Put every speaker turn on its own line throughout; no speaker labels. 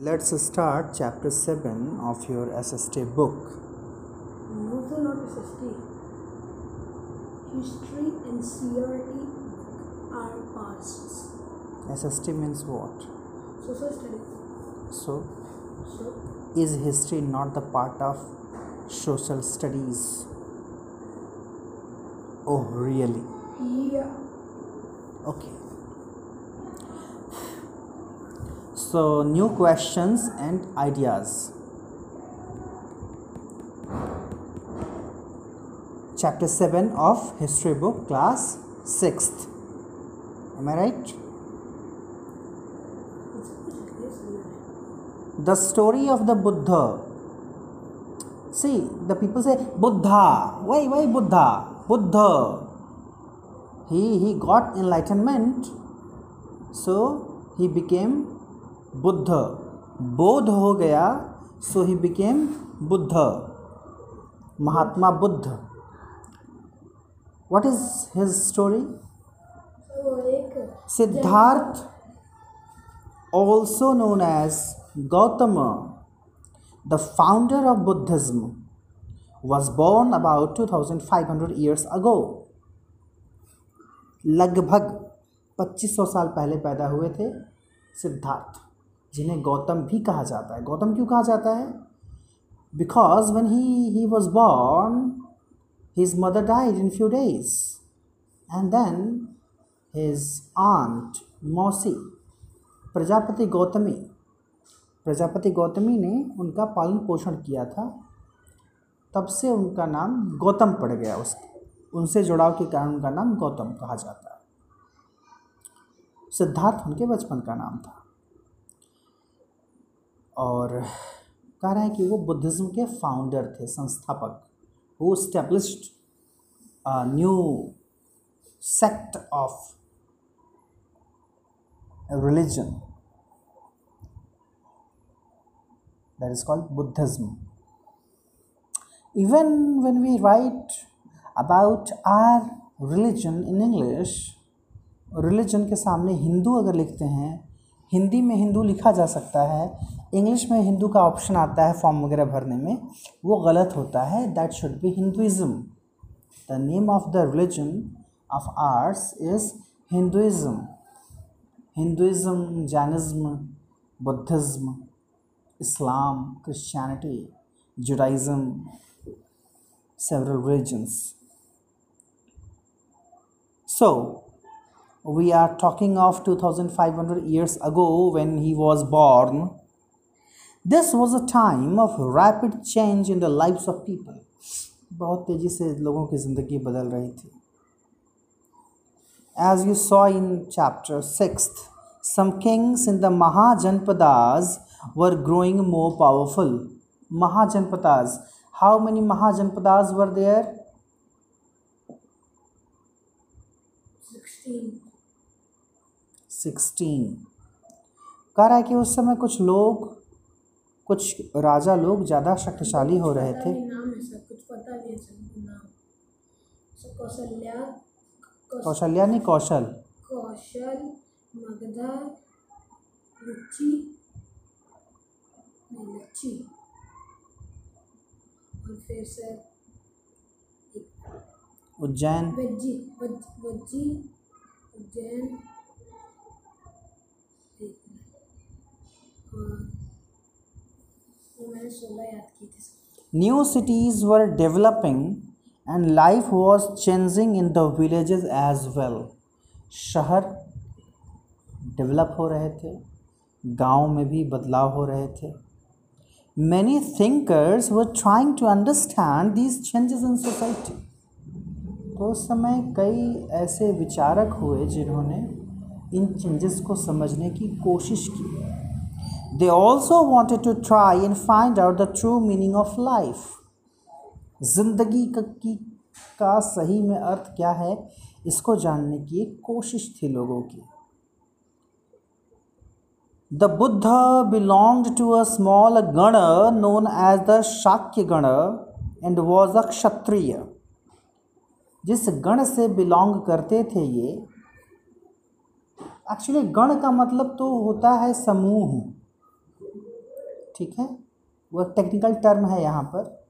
Let's start chapter 7 of your SST book.
No, sir, not SST. History and CRT are pasts.
SST means what?
Social study.
So,
So,
is history not the part of social studies? Oh, really?
yeah.
Okay. So, new questions and ideas. Chapter 7 of History book, class 6th. Am I right? The story of the Buddha. See, the people say Buddha. Why, why Buddha? Buddha. He, he got enlightenment. So he became Buddha. बोध हो गया, so he became Buddha. Mahatma Buddha. What is his story
Siddhartha also
known as Gautam the founder of Buddhism was born about two thousand five hundred years ago लगभग पच्चीस सौ साल पहले पैदा हुए थे सिद्धार्थ। जिन्हें गौतम भी कहा जाता है। गौतम क्यों कहा जाता है? Because when he he was born, his mother died in few days, and then his aunt मौसी प्रजापति गौतमी प्रजापति गौतमी ने उनका पालन पोषण किया था। तब से उनका नाम गौतम पड़ गया। उसके उनसे जुड़ाव के कारण उनका नाम गौतम कहा जाता है। सिद्धार्थ उनके बचपन का नाम था। और कह रहे हैं कि वो बुद्धिज़्म के फाउंडर थे, संस्थापक। वो established new sect of religion that is called Buddhism even when we write about our religion in English religion के सामने हिंदू अगर लिखते हैं, हिंदी में हिंदू लिखा जा सकता है इंग्लिश में हिंदू का ऑप्शन आता है फॉर्म वगैरह भरने में, वो गलत होता है that should be Hinduism the name of the religion of ours is Hinduism Hinduism Jainism Buddhism Islam Christianity Judaism several religions so we are talking of two thousand five hundred years ago when he was born this was a time of rapid change in the life of people बहुत तेज़ी से लोगों की ज़िंदगी बदल रही थी। As you saw in chapter six some kings in the mahajanapadas were growing more powerful mahajanapadas how many mahajanapadas were
there
sixteen कह रहा है कि उस समय कुछ लोग कुछ राजा लोग ज़्यादा शक्तिशाली हो रहे थे।
कौशल्या
नहीं कौशल।
कौशल मगधा रुचि लच्छी और फिर सर
उज्जैन।
वज्जी वज्जी उज्जैन। और
new cities were developing and life was changing in the village as well शहर डेवलप हो रहे थे, गाँव में भी बदलाव हो रहे थे। Many thinkers were trying to understand these changes in society तो उस समय कई ऐसे विचारक हुए जिन्होंने इन चेंजेस को समझने की कोशिश की। they also wanted to try and find out the true meaning of life. ज़िंदगी की का सही में अर्थ क्या है, इसको जानने की एक कोशिश थी लोगों की। The Buddha belong to a small gana known as the Shakya gana and was अ क्षत्रिय जिस गण से बिलोंग करते थे ये एक्चुअली गण का मतलब तो होता है समूह। ठीक है? वो एक टेक्निकल टर्म है यहाँ पर।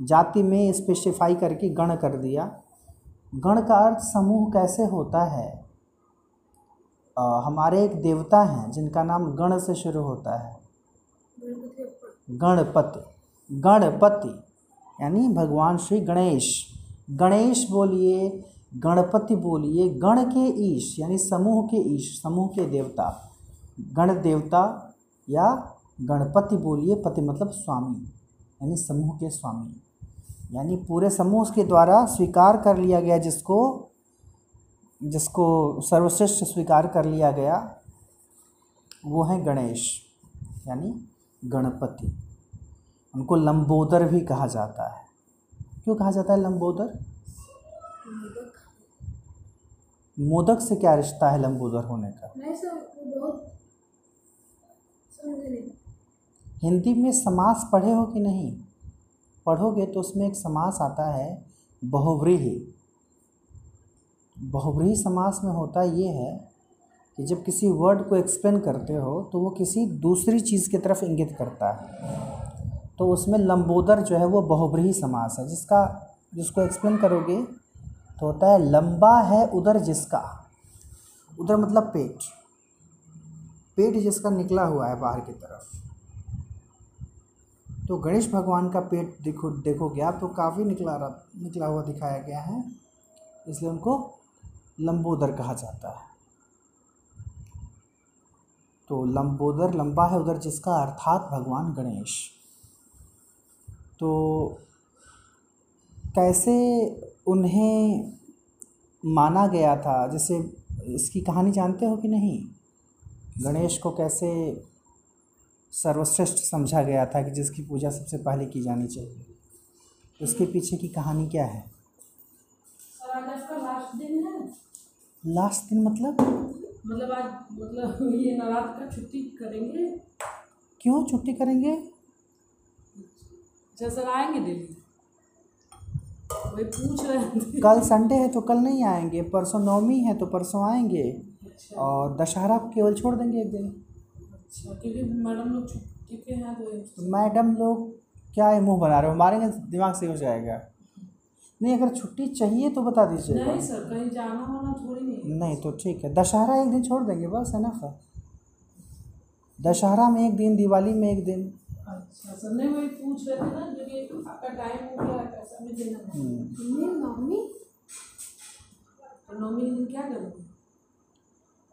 जाति में स्पेसिफाई करके गण कर दिया। गण का अर्थ समूह कैसे होता है? अ, हमारे एक देवता हैं जिनका नाम गण से शुरू होता है।
गणपति।
गणपति यानी भगवान श्री गणेश। गणेश बोलिए गणपति बोलिए गण के ईश यानी समूह के ईश समूह के देवता। गण देवता या गणपति बोलिए पति मतलब स्वामी, यानी समूह के स्वामी। यानी पूरे समूह उसके द्वारा स्वीकार कर लिया गया जिसको जिसको सर्वश्रेष्ठ स्वीकार कर लिया गया, वो है गणेश, यानी गणपति। उनको लंबोदर भी कहा जाता है। क्यों कहा जाता है लंबोदर?
मोदक
से क्या रिश्ता है लंबोदर होने का?
बहुत समझ नहीं।
हिंदी में समास पढ़े हो कि नहीं? पढ़ोगे तो उसमें एक समास आता है, बहुव्रीहि। बहुव्रीहि समास में होता ये है कि जब किसी वर्ड को एक्सप्लेन करते हो तो वो किसी दूसरी चीज़ की तरफ़ इंगित करता है। तो उसमें लंबोदर जो है, वो बहुव्रीहि समास है। जिसका, जिसको एक्सप्लेन करोगे तो होता है, लंबा है उधर जिसका। उधर मतलब पेट। पेट जिसका निकला हुआ है बाहर की तरफ़। तो गणेश भगवान का पेट देखो, देखोगे आप तो काफ़ी निकला रहा, निकला हुआ दिखाया गया है। इसलिए उनको लंबोदर कहा जाता है। तो लंबोदर लंबा है उधर, जिसका अर्थात भगवान गणेश। तो कैसे उन्हें माना गया था? जैसे इसकी कहानी जानते हो कि नहीं? गणेश को कैसे सर्वश्रेष्ठ समझा गया था कि जिसकी पूजा सबसे पहले की जानी चाहिए। उसके पीछे की कहानी क्या है?
लास्ट दिन है।
लास्ट दिन मतलब?
मतलब आज मतलब ये नवरात्र का छुट्टी करेंगे।
क्यों छुट्टी करेंगे?
सर आएँगे दिल्ली वही पूछ रहे थे।
कल संडे है तो कल नहीं आएँगे परसों नवमी है तो परसों आएँगे।
अच्छा।
और दशहरा केवल छोड़ देंगे एक दिन।
अच्छा क्योंकि मैडम लोग छुट्टी पे हैं तो
मैडम लोग क्या है मुँह बना रहे हो? मारेंगे दिमाग से हो जाएगा। नहीं अगर छुट्टी चाहिए तो बता दीजिए
नहीं सर कहीं जाना वाना थोड़ी नहीं
नहीं तो ठीक है। दशहरा एक दिन छोड़ देंगे बस है। ना सर दशहरा में एक दिन दिवाली में एक दिन।
अच्छा सर नहीं वही पूछ रहे थे ना क्योंकि आपका टाइम हो गया है पैसा भी देना है।
नहीं मम्मी।
तो नौमी दिन क्या करोगे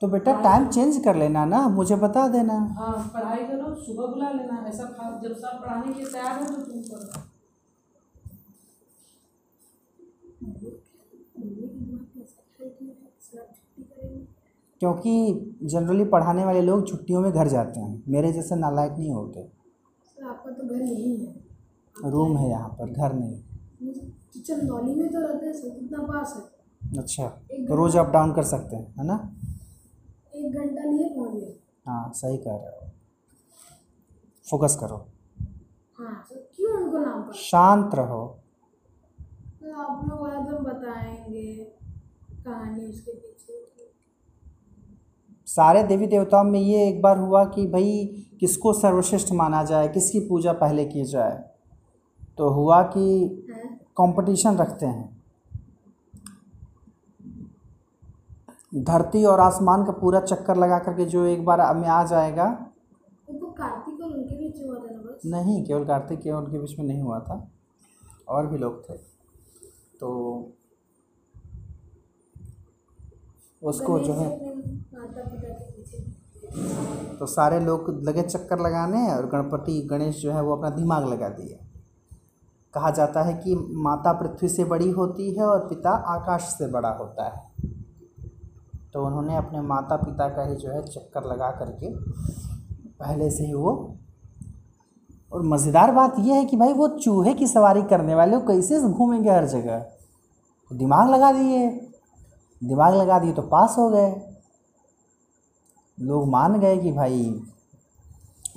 तो बेटा टाइम चेंज कर लेना ना मुझे बता देना।
हाँ पढ़ाई करो सुबह बुला लेना ऐसा जब सब पढ़ाने के लिए तैयार हो तो तुम करो।
है
क्योंकि जनरली पढ़ाने वाले लोग छुट्टियों में घर जाते हैं मेरे जैसे नालायक नहीं होते।
सर आपका तो घर यही है।
रूम है यहाँ पर घर नहीं।
किचन में तो रहते हैं कितना पास है?
अच्छा तो रोज़ अप डाउन कर सकते हैं है ना?
एक घंटा लिए पहुँच। गए
हाँ सही कह रहे हो। फोकस करो।
हाँ सर क्यों उनको नाम पर
शांत रहो।
सर आपने बोला तो बताएँगे कहानी उसके पीछे।
सारे देवी देवताओं में ये एक बार हुआ कि भाई किसको सर्वश्रेष्ठ माना जाए किसकी पूजा पहले की जाए? तो हुआ कि
हैं।
कंपटीशन रखते हैं। धरती और आसमान का पूरा चक्कर लगा करके जो एक बार में आ जाएगा।
तो कार्तिक और उनके बीच हुआ था ना बस?
नहीं केवल कार्तिक के उनके बीच में नहीं हुआ था। और भी लोग थे। तो उसको जो है तो सारे लोग लगे चक्कर लगाने और गणपति गणेश जो है वो अपना दिमाग लगा दिए। कहा जाता है कि माता पृथ्वी से बड़ी होती है और पिता आकाश से बड़ा होता है। तो उन्होंने अपने माता पिता का ही जो है चक्कर लगा करके पहले से ही वो और मज़ेदार बात यह है कि भाई वो चूहे की सवारी करने वाले वो कैसे घूमेंगे हर जगह? तो दिमाग लगा दिए। दिमाग लगा दिए तो पास हो गए। लोग मान गए कि भाई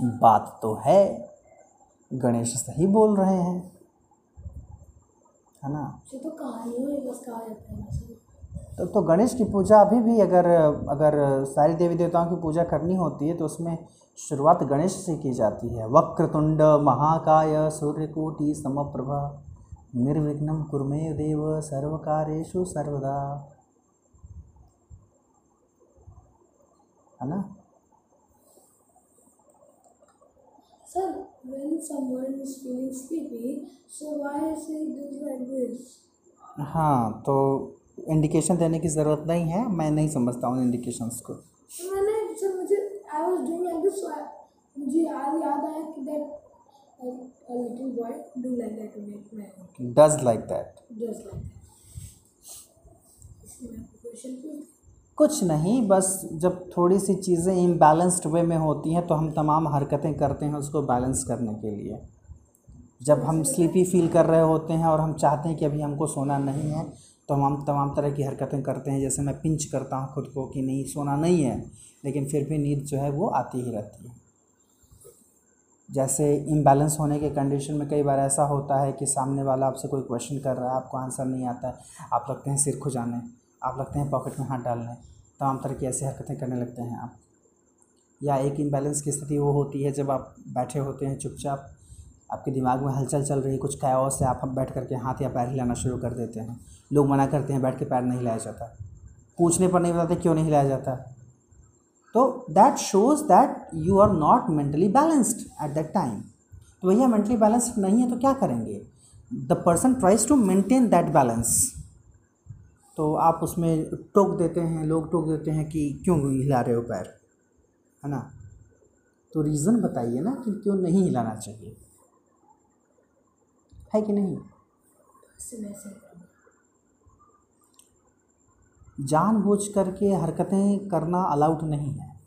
बात तो है, गणेश सही बोल रहे हैं। है ना?
तो कहानियों
तो तो गणेश की पूजा अभी भी अगर अगर सारी देवी देवताओं की पूजा करनी होती है तो उसमें शुरुआत गणेश से की जाती है। वक्रतुंड महाकाय सूर्यकोटि समप्रभा निर्विघ्नं कुर्मे देव सर्वकारेषु सर्वदा। है ना?
Sir, when someone is feeling sleepy, so why is he doing like this?
हाँ तो इंडिकेशन देने की ज़रूरत नहीं है मैं नहीं समझता हूँ इंडिकेशंस को।
तो मैंने सर मुझे I was doing like this मुझे याद याद आया कि that a little boy do like that to make my
does like that
just like that. इसलिए मैं आपको
कुछ नहीं बस जब थोड़ी सी चीज़ें इम्बैलेंस्ड वे में होती हैं तो हम तमाम हरकतें करते हैं उसको बैलेंस करने के लिए। जब हम स्लीपी फील कर रहे होते हैं और हम चाहते हैं कि अभी हमको सोना नहीं है तो हम तमाम तरह की हरकतें करते हैं, जैसे मैं पिंच करता हूँ खुद को कि नहीं, सोना नहीं है, लेकिन फिर भी नींद जो है वो आती ही रहती है। जैसे इम्बैलेंस होने के कंडीशन में कई बार ऐसा होता है कि सामने वाला आपसे कोई क्वेश्चन कर रहा है, आपको आंसर नहीं आता है, आप लगते हैं सिर खुजाने, आप लगते हैं पॉकेट में हाथ डालने, तमाम तरह की ऐसी हरकतें करने लगते हैं आप। या एक इम्बैलेंस की स्थिति वो होती है जब आप बैठे होते हैं चुपचाप, आपके दिमाग में हलचल चल रही है, कुछ कैओस से आप बैठ करके हाथ या पैर हिलाना शुरू कर देते हैं। लोग मना करते हैं, बैठ के पैर नहीं हिलाया जाता। पूछने पर नहीं बताते क्यों नहीं हिलाया जाता। तो that shows that you are not mentally balanced at that time तो भैया मेंटली बैलेंस्ड नहीं है तो क्या करेंगे? The person tries to maintain that balance तो आप उसमें टोक देते हैं, लोग टोक देते हैं कि क्यों हिला रहे हो पैर? है ना? तो रीज़न बताइए ना कि क्यों नहीं हिलाना चाहिए। है कि नहीं? जानबूझ करके हरकतें करना अलाउड नहीं है।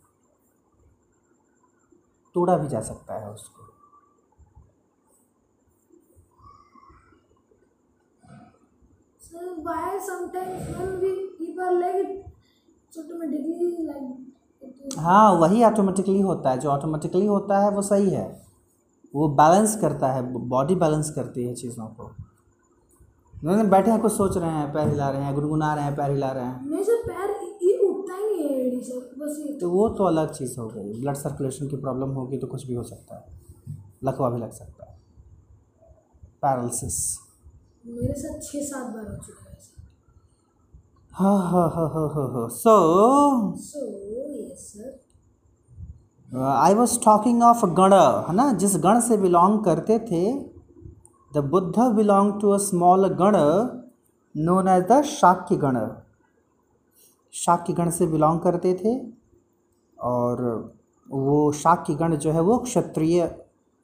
तोड़ा भी जा सकता है उसको।
Why sometimes when we keep our leg, it's automatically like
हाँ वही ऑटोमेटिकली होता है। जो ऑटोमेटिकली होता है वो सही है। वो बैलेंस करता है बॉडी बैलेंस करती है चीज़ों को। नहीं बैठे हैं कुछ सोच रहे हैं पैर हिला रहे हैं गुनगुना रहे हैं पैर हिला रहे हैं।
मेरे से पैर ये उठता ही नहीं है एड़ी से बस ये।
तो वो तो अलग चीज़ हो गई। ब्लड सर्कुलेशन की प्रॉब्लम होगी तो कुछ भी हो सकता है। लकवा भी लग सकता है। पैरालिसिस
मेरे साथ छः सात बार हो चुका है
हाँ हाँ हाँ हाँ हाँ हाँ। So I was talking of gana है ना? जिस गण से बिलोंग करते थे the Buddha belong to a small gana known as the Shakya gana Shakya gana से बिलोंग करते थे और वो शाक्य गण जो है वो क्षत्रिय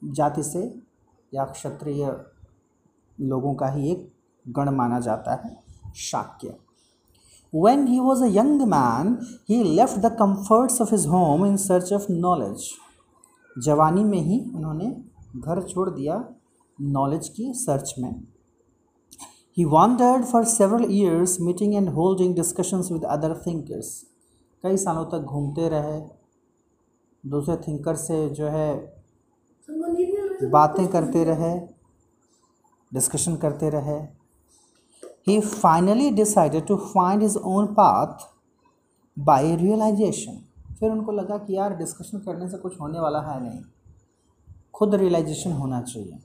जाति से या क्षत्रिय लोगों का ही एक गण माना जाता है Shakya When he was a young man, he left the comforts of his home in search of knowledge. जवानी में ही उन्होंने घर छोड़ दिया नॉलेज की सर्च में। He wanted for several years meeting and holding discussions with other thinkers कई सालों तक घूमते रहे। दूसरे थिंकर से जो है बातें करते रहे डिस्कशन करते रहे। He finally decided to find his own path by realisation फिर उनको लगा कि यार डिस्कशन करने से कुछ होने वाला है नहीं। खुद रियलाइजेशन होना चाहिए।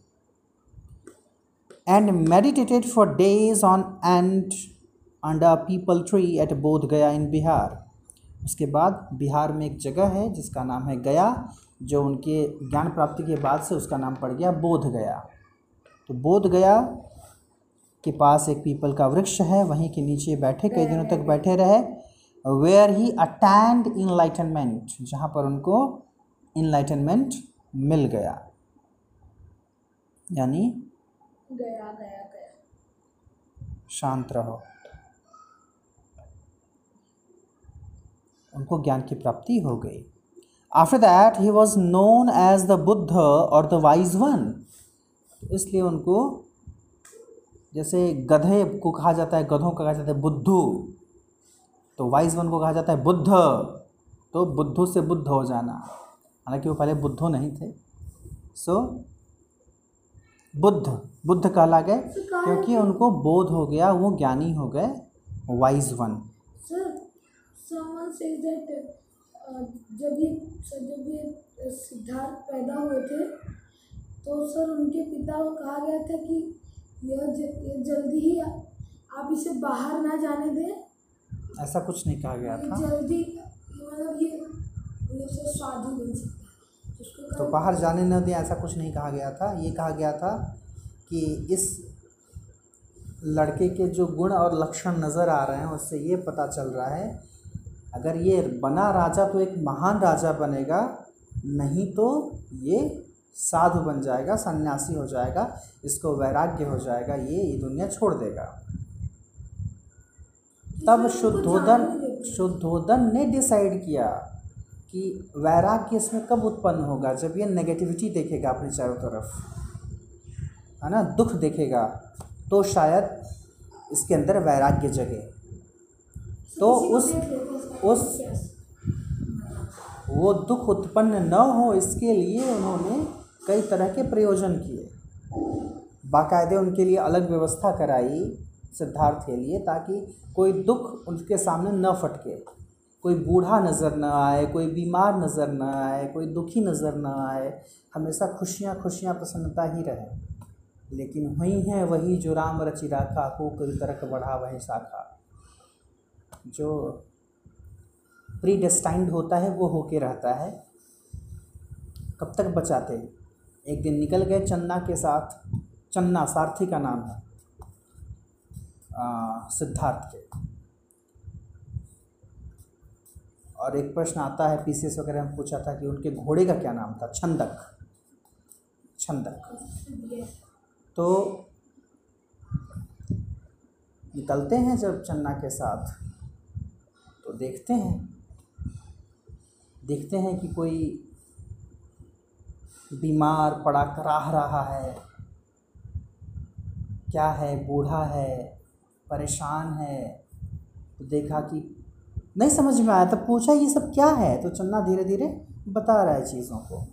And meditated for days on end under peepal tree at Bodh Gaya in Bihar उसके बाद बिहार में एक जगह है जिसका नाम है गया, जो उनके ज्ञान प्राप्ति के बाद से उसका नाम पड़ गया बोध गया। तो बोध गया के पास एक पीपल का वृक्ष है, वहीं के नीचे बैठे, कई दिनों तक बैठे रहे वेयर ही अटैंड इनलाइटनमेंट जहाँ पर उनको इनलाइटनमेंट मिल गया। यानी
गया गया गया।
शांत रहो। उनको ज्ञान की प्राप्ति हो गई। After that he was known as the Buddha और द वाइज वन इसलिए उनको जैसे गधे को कहा जाता है, गधों को कहा जाता है बुद्धू। तो वाइज वन को कहा जाता है बुद्ध। तो बुद्धू से बुद्ध हो जाना। हालाँकि वो पहले बुद्धू नहीं थे। सो बुद्ध बुद्ध कहला गए क्योंकि उनको बोध हो गया वो ज्ञानी हो गए वाइज वन
जब ये जब ये सिद्धार्थ पैदा हुए थे तो सर उनके पिता को कहा गया था कि यह जल्दी ही आप इसे बाहर ना जाने दें।
ऐसा कुछ नहीं कहा गया था।
जल्दी मतलब ये सर साधु बन सकता।
तो बाहर जाने न दें ऐसा कुछ नहीं कहा गया था। ये कहा गया था कि इस लड़के के जो गुण और लक्षण नज़र आ रहे हैं उससे ये पता चल रहा है अगर ये बना राजा तो एक महान राजा बनेगा नहीं तो ये साधु बन जाएगा सन्यासी हो जाएगा इसको वैराग्य हो जाएगा ये ये दुनिया छोड़ देगा। तब शुद्धोधन शुद्धोधन ने डिसाइड किया। कि वैराग्य इसमें कब उत्पन्न होगा? जब ये नेगेटिविटी देखेगा अपने चारों तरफ़ है ना? दुख देखेगा तो शायद इसके अंदर वैराग्य जगे। तो उस उस वो दुख उत्पन्न न हो इसके लिए उन्होंने कई तरह के प्रयोजन किए। बाकायदे उनके लिए अलग व्यवस्था कराई सिद्धार्थ के लिए ताकि कोई दुख उनके सामने न फटके। कोई बूढ़ा नज़र न आए, कोई बीमार नज़र न आए, कोई दुखी नज़र न आए, हमेशा खुशियाँ खुशियाँ प्रसन्नता ही रहे। लेकिन हुई हैं वही जो राम रचि राखा को कई तरक बढ़ा वही शाखा। जो प्री डेस्टाइंड होता है, वो होके रहता है। कब तक बचाते? एक दिन निकल गए चन्ना के साथ। चन्ना सारथी का नाम है। सिद्धार्थ के। और एक प्रश्न आता है पीसीएस वगैरह में पूछा था कि उनके घोड़े का क्या नाम था? छंदक। छंदक। तो निकलते हैं जब चन्ना के साथ तो देखते हैं देखते हैं कि कोई बीमार, पड़ा, कराह रहा है। क्या है? बूढ़ा है? परेशान है? तो देखा कि नहीं समझ में आया तब पूछा ये सब क्या है? तो चन्ना धीरे धीरे बता रहा है चीज़ों को।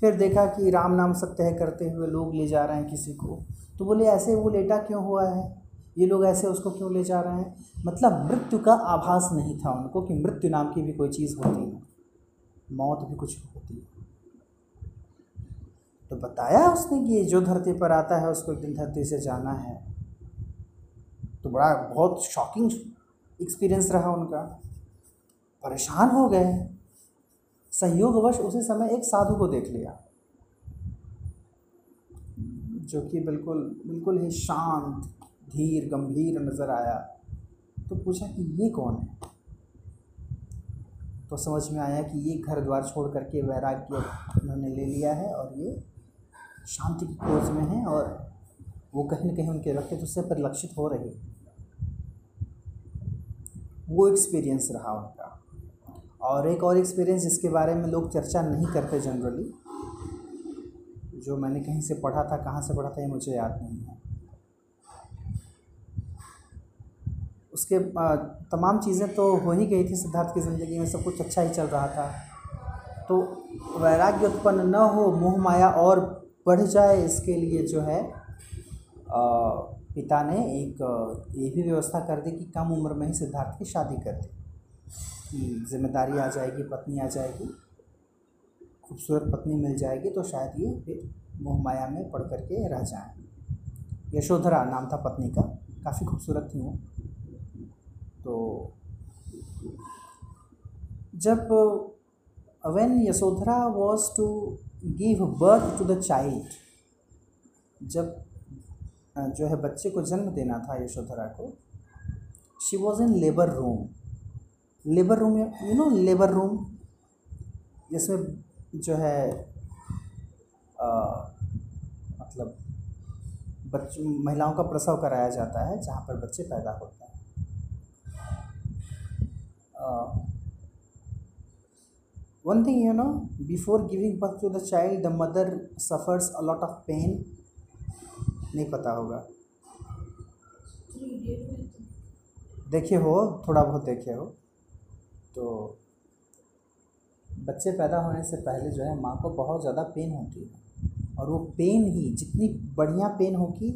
फिर देखा कि राम नाम सत्य करते हुए लोग ले जा रहे हैं किसी को। तो बोले, ऐसे वो लेटा क्यों हुआ है? ये लोग ऐसे उसको क्यों ले जा रहे हैं? मतलब मृत्यु का आभास नहीं था उनको कि मृत्यु नाम की भी कोई चीज़ होती है। मौत भी कुछ होती है। तो बताया उसने कि जो धरती पर आता है, उसको एक दिन धरती से जाना है। तो बड़ा, बहुत शॉकिंग एक्सपीरियंस रहा उनका। परेशान हो गए संयोगवश उसी समय एक साधु को देख लिया, जो कि बिल्कुल बिल्कुल ही शांत, धीर, गंभीर नज़र आया। तो पूछा कि ये कौन है? तो समझ में आया कि ये घर द्वार छोड़ करके वैराग्य उन्होंने ले लिया है और ये शांति की खोज में है और वो कहीं ना कहीं उनके व्यक्तित्व से परिलक्षित हो रही वो एक्सपीरियंस रहा उनका। और एक और एक्सपीरियंस जिसके बारे में लोग चर्चा नहीं करते जनरली जो मैंने कहीं से पढ़ा था, कहाँ से पढ़ा था, ये मुझे याद नहीं है। उसके तमाम चीज़ें तो हो ही गई थी सिद्धार्थ की ज़िंदगी में, सब कुछ अच्छा ही चल रहा था। तो वैराग्य उत्पन्न न हो, मोह माया और बढ़ जाए, इसके लिए जो है पिता ने एक ये भी व्यवस्था कर दी कि कम उम्र में ही सिद्धार्थ की शादी कर दी। ज़िम्मेदारी आ जाएगी, पत्नी आ जाएगी, खूबसूरत पत्नी मिल जाएगी तो शायद ये फिर मोह माया में पढ़ करके रह जाएँ। यशोधरा नाम था पत्नी का, काफ़ी खूबसूरत थी वो। तो जब when Yashodhara was to give birth to the child जब जो है बच्चे को जन्म देना था यशोधरा को she was in labour room labour room you know labour room जिसमें जो है अ, मतलब बच्च महिलाओं का प्रसव कराया जाता है जहाँ पर बच्चे पैदा होते हैं। One thing you know before giving birth to the child the mother suffers a lot of pain नहीं पता होगा। देखे हो थोड़ा बहुत देखे हो। तो बच्चे पैदा होने से पहले जो है माँ को बहुत ज़्यादा पेन होती है। और वो पेन ही, जितनी बढ़िया पेन होगी,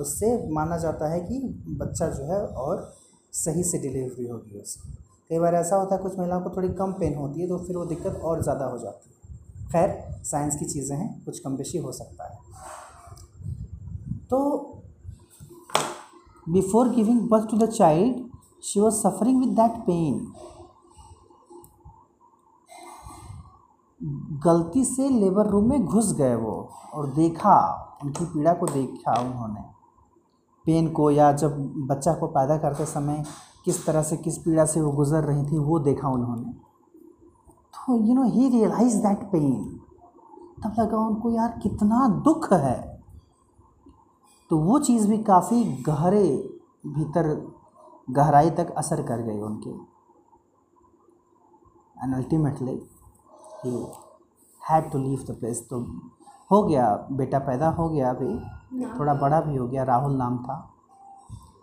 उससे माना जाता है कि बच्चा जो है और सही से डिलीवरी होगी उसकी। कई बार ऐसा होता है कुछ महिलाओं को थोड़ी कम पेन होती है तो फिर वो दिक्कत और ज़्यादा हो जाती है। खैर साइंस की चीज़ें हैं, कुछ कम बेशी हो सकता है। तो before giving birth to the child she was suffering with that pain गलती से लेबर रूम में घुस गए वो और देखा, उनकी पीड़ा को देखा उन्होंने। पेन को या जब बच्चा को पैदा करते समय किस तरह से, किस पीड़ा से वो गुज़र रही थी, वो देखा उन्होंने। तो you know he realise that pain तब लगा उनको, यार, कितना दुख है। तो वो चीज़ भी काफ़ी गहरे भीतर, गहराई तक असर कर गई उनके। And ultimately he had to leave the place तो हो गया बेटा पैदा हो गया अभी। थोड़ा बड़ा भी हो गया राहुल नाम था।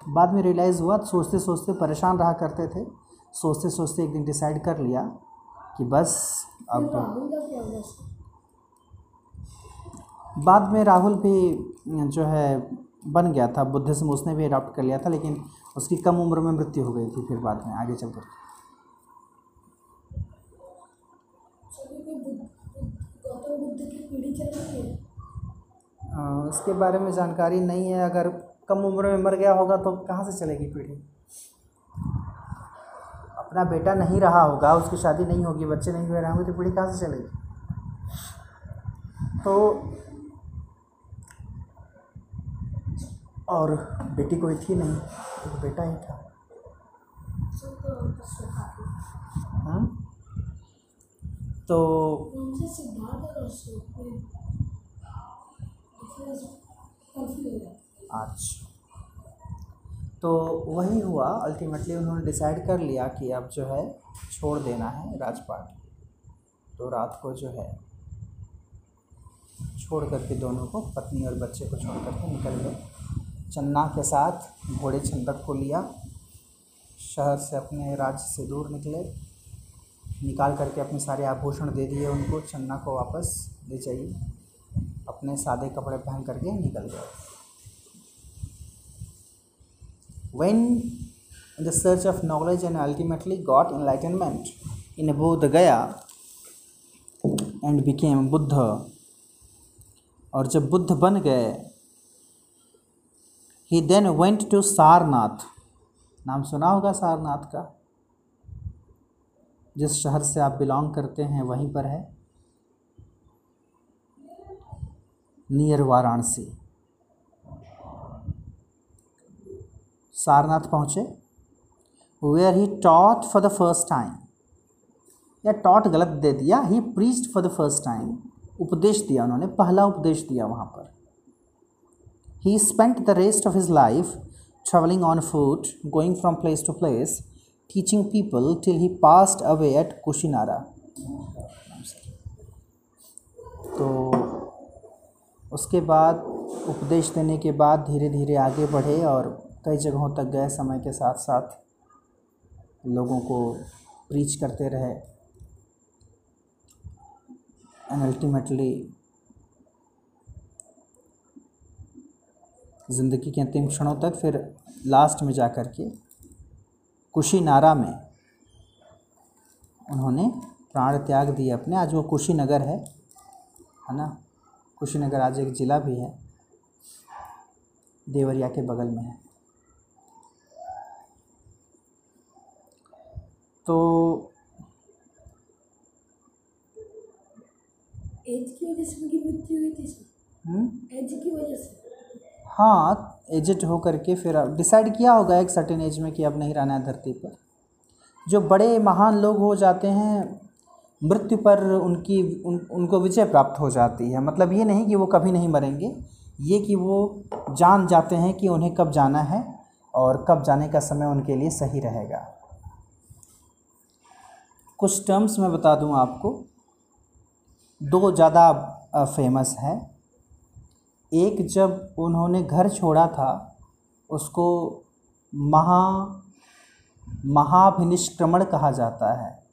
बाद में रियलाइज़ हुआ सोचते सोचते परेशान रहा करते थे। सोचते सोचते एक दिन डिसाइड कर लिया कि बस अब? बाद में राहुल भी जो है बन गया था। बुद्धिज्म उसने भी अडॉप्ट कर लिया था लेकिन उसकी कम उम्र में मृत्यु हो गई थी फिर बाद में आगे चल कर
सभी को बुद्ध बुद्ध- गौतम बुद्ध की पीढ़ी चल रही है
अ, इसके बारे में जानकारी नहीं है। अगर कम उम्र में मर गया होगा तो कहाँ से चलेगी पीढ़ी? अपना बेटा नहीं रहा होगा उसकी शादी नहीं होगी बच्चे नहीं हुए रहेंगे तो पीढ़ी कहाँ से चलेगी? तो और बेटी कोई थी नहीं एक बेटा ही था।
तो है।
हाँ तो
उनसे सिद्धार्थ और अशोक में डिफरेंस काफ़ी हो जाता
अच्छा। तो वही हुआ अल्टीमेटली उन्होंने डिसाइड कर लिया कि अब जो है छोड़ देना है राजपाट तो रात को जो है छोड़ करके दोनों को, पत्नी और बच्चे को छोड़ करके निकल गए। चन्ना के साथ घोड़े छंदक को लिया। शहर से अपने राज्य से दूर निकले। निकाल करके अपने सारे आभूषण दे दिए उनको। चन्ना को वापस ले जाइए। अपने सादे कपड़े पहन करके निकल गए। When in the search of knowledge and ultimately got enlightenment in Buddha Gaya and became Buddha और जब बुद्ध बन गए he then went to Sarnath नाम सुना होगा सारनाथ का, जिस शहर से आप बिलोंग करते हैं, वहीं पर है। नियर वाराणसी। सारनाथ पहुँचे। Where he taught for the first time या टॉट गलत दे दिया he preached for the first time उपदेश दिया उन्होंने, पहला उपदेश दिया वहाँ पर। He spent the rest of his life travelling on foot going from place to place teaching people till he passed away at Kushinara उसके बाद उपदेश देने के बाद धीरे धीरे आगे बढ़े और कई जगहों तक गए समय के साथ साथ लोगों को प्रीच करते रहे। एंड अल्टीमेटली ज़िंदगी के अंतिम क्षणों तक फिर लास्ट में जा कर के कुशीनारा में उन्होंने प्राण त्याग दिए अपने। आज वो कुशीनगर है है ना? कुशीनगर आज एक ज़िला भी है देवरिया के बगल में है। तो
एज की वजह से उनकी मृत्यु हुई थी
हम्म,
एज की वजह से?
हाँ एजेड होकर के फिर डिसाइड किया होगा एक सर्टेन एज में कि अब नहीं रहना है धरती पर। जो बड़े महान लोग हो जाते हैं मृत्यु पर उनकी उन, उनको विजय प्राप्त हो जाती है। मतलब ये नहीं कि वो कभी नहीं मरेंगे ये कि वो जान जाते हैं कि उन्हें कब जाना है और कब जाने का समय उनके लिए सही रहेगा। कुछ टर्म्स मैं बता दूँ आपको। दो ज़्यादा फ़ेमस है। एक जब उन्होंने घर छोड़ा था उसको महा महाभिनिष्क्रमण कहा जाता है।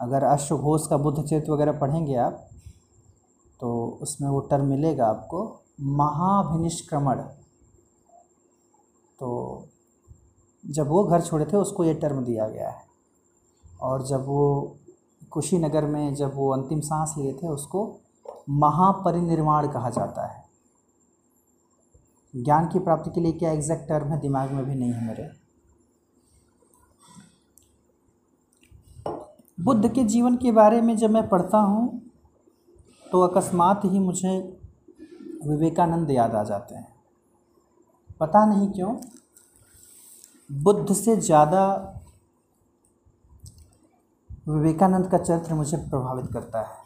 अगर अश्वघोष का बुद्ध चरित्र वगैरह पढ़ेंगे आप तो उसमें वो टर्म मिलेगा आपको, महाभिनिष्क्रमण। तो जब वो घर छोड़े थे, उसको ये टर्म दिया गया है। और जब वो कुशीनगर में जब वो अंतिम सांस लिए थे, उसको महापरिनिर्वाण कहा जाता है। ज्ञान की प्राप्ति के लिए क्या एग्जैक्ट टर्म है, दिमाग में भी नहीं है मेरे। बुद्ध के जीवन के बारे में जब मैं पढ़ता हूँ तो अकस्मात ही मुझे विवेकानंद याद आ जाते हैं। पता नहीं क्यों बुद्ध से ज़्यादा विवेकानंद का चरित्र मुझे प्रभावित करता है।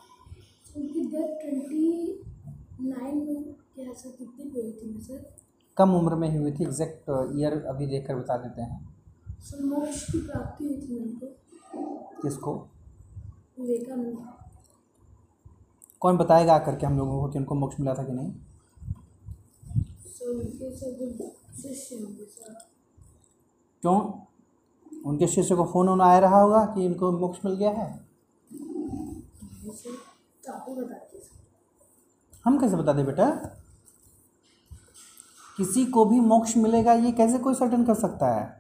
कम उम्र में ही हुई थी एग्जैक्ट ईयर अभी देखकर बता देते हैं।
सर मोक्ष की प्राप्ति हुई थी उनको।
किसको? कौन बताएगा आकर के हम लोगों को कि उनको मोक्ष मिला था कि नहीं? क्यों? उनके शिष्य को फ़ोन वोन आ रहा होगा कि इनको मोक्ष मिल गया है?
तो
हम कैसे बता दें बेटा? किसी को भी मोक्ष मिलेगा ये कैसे कोई सर्टन कर सकता है?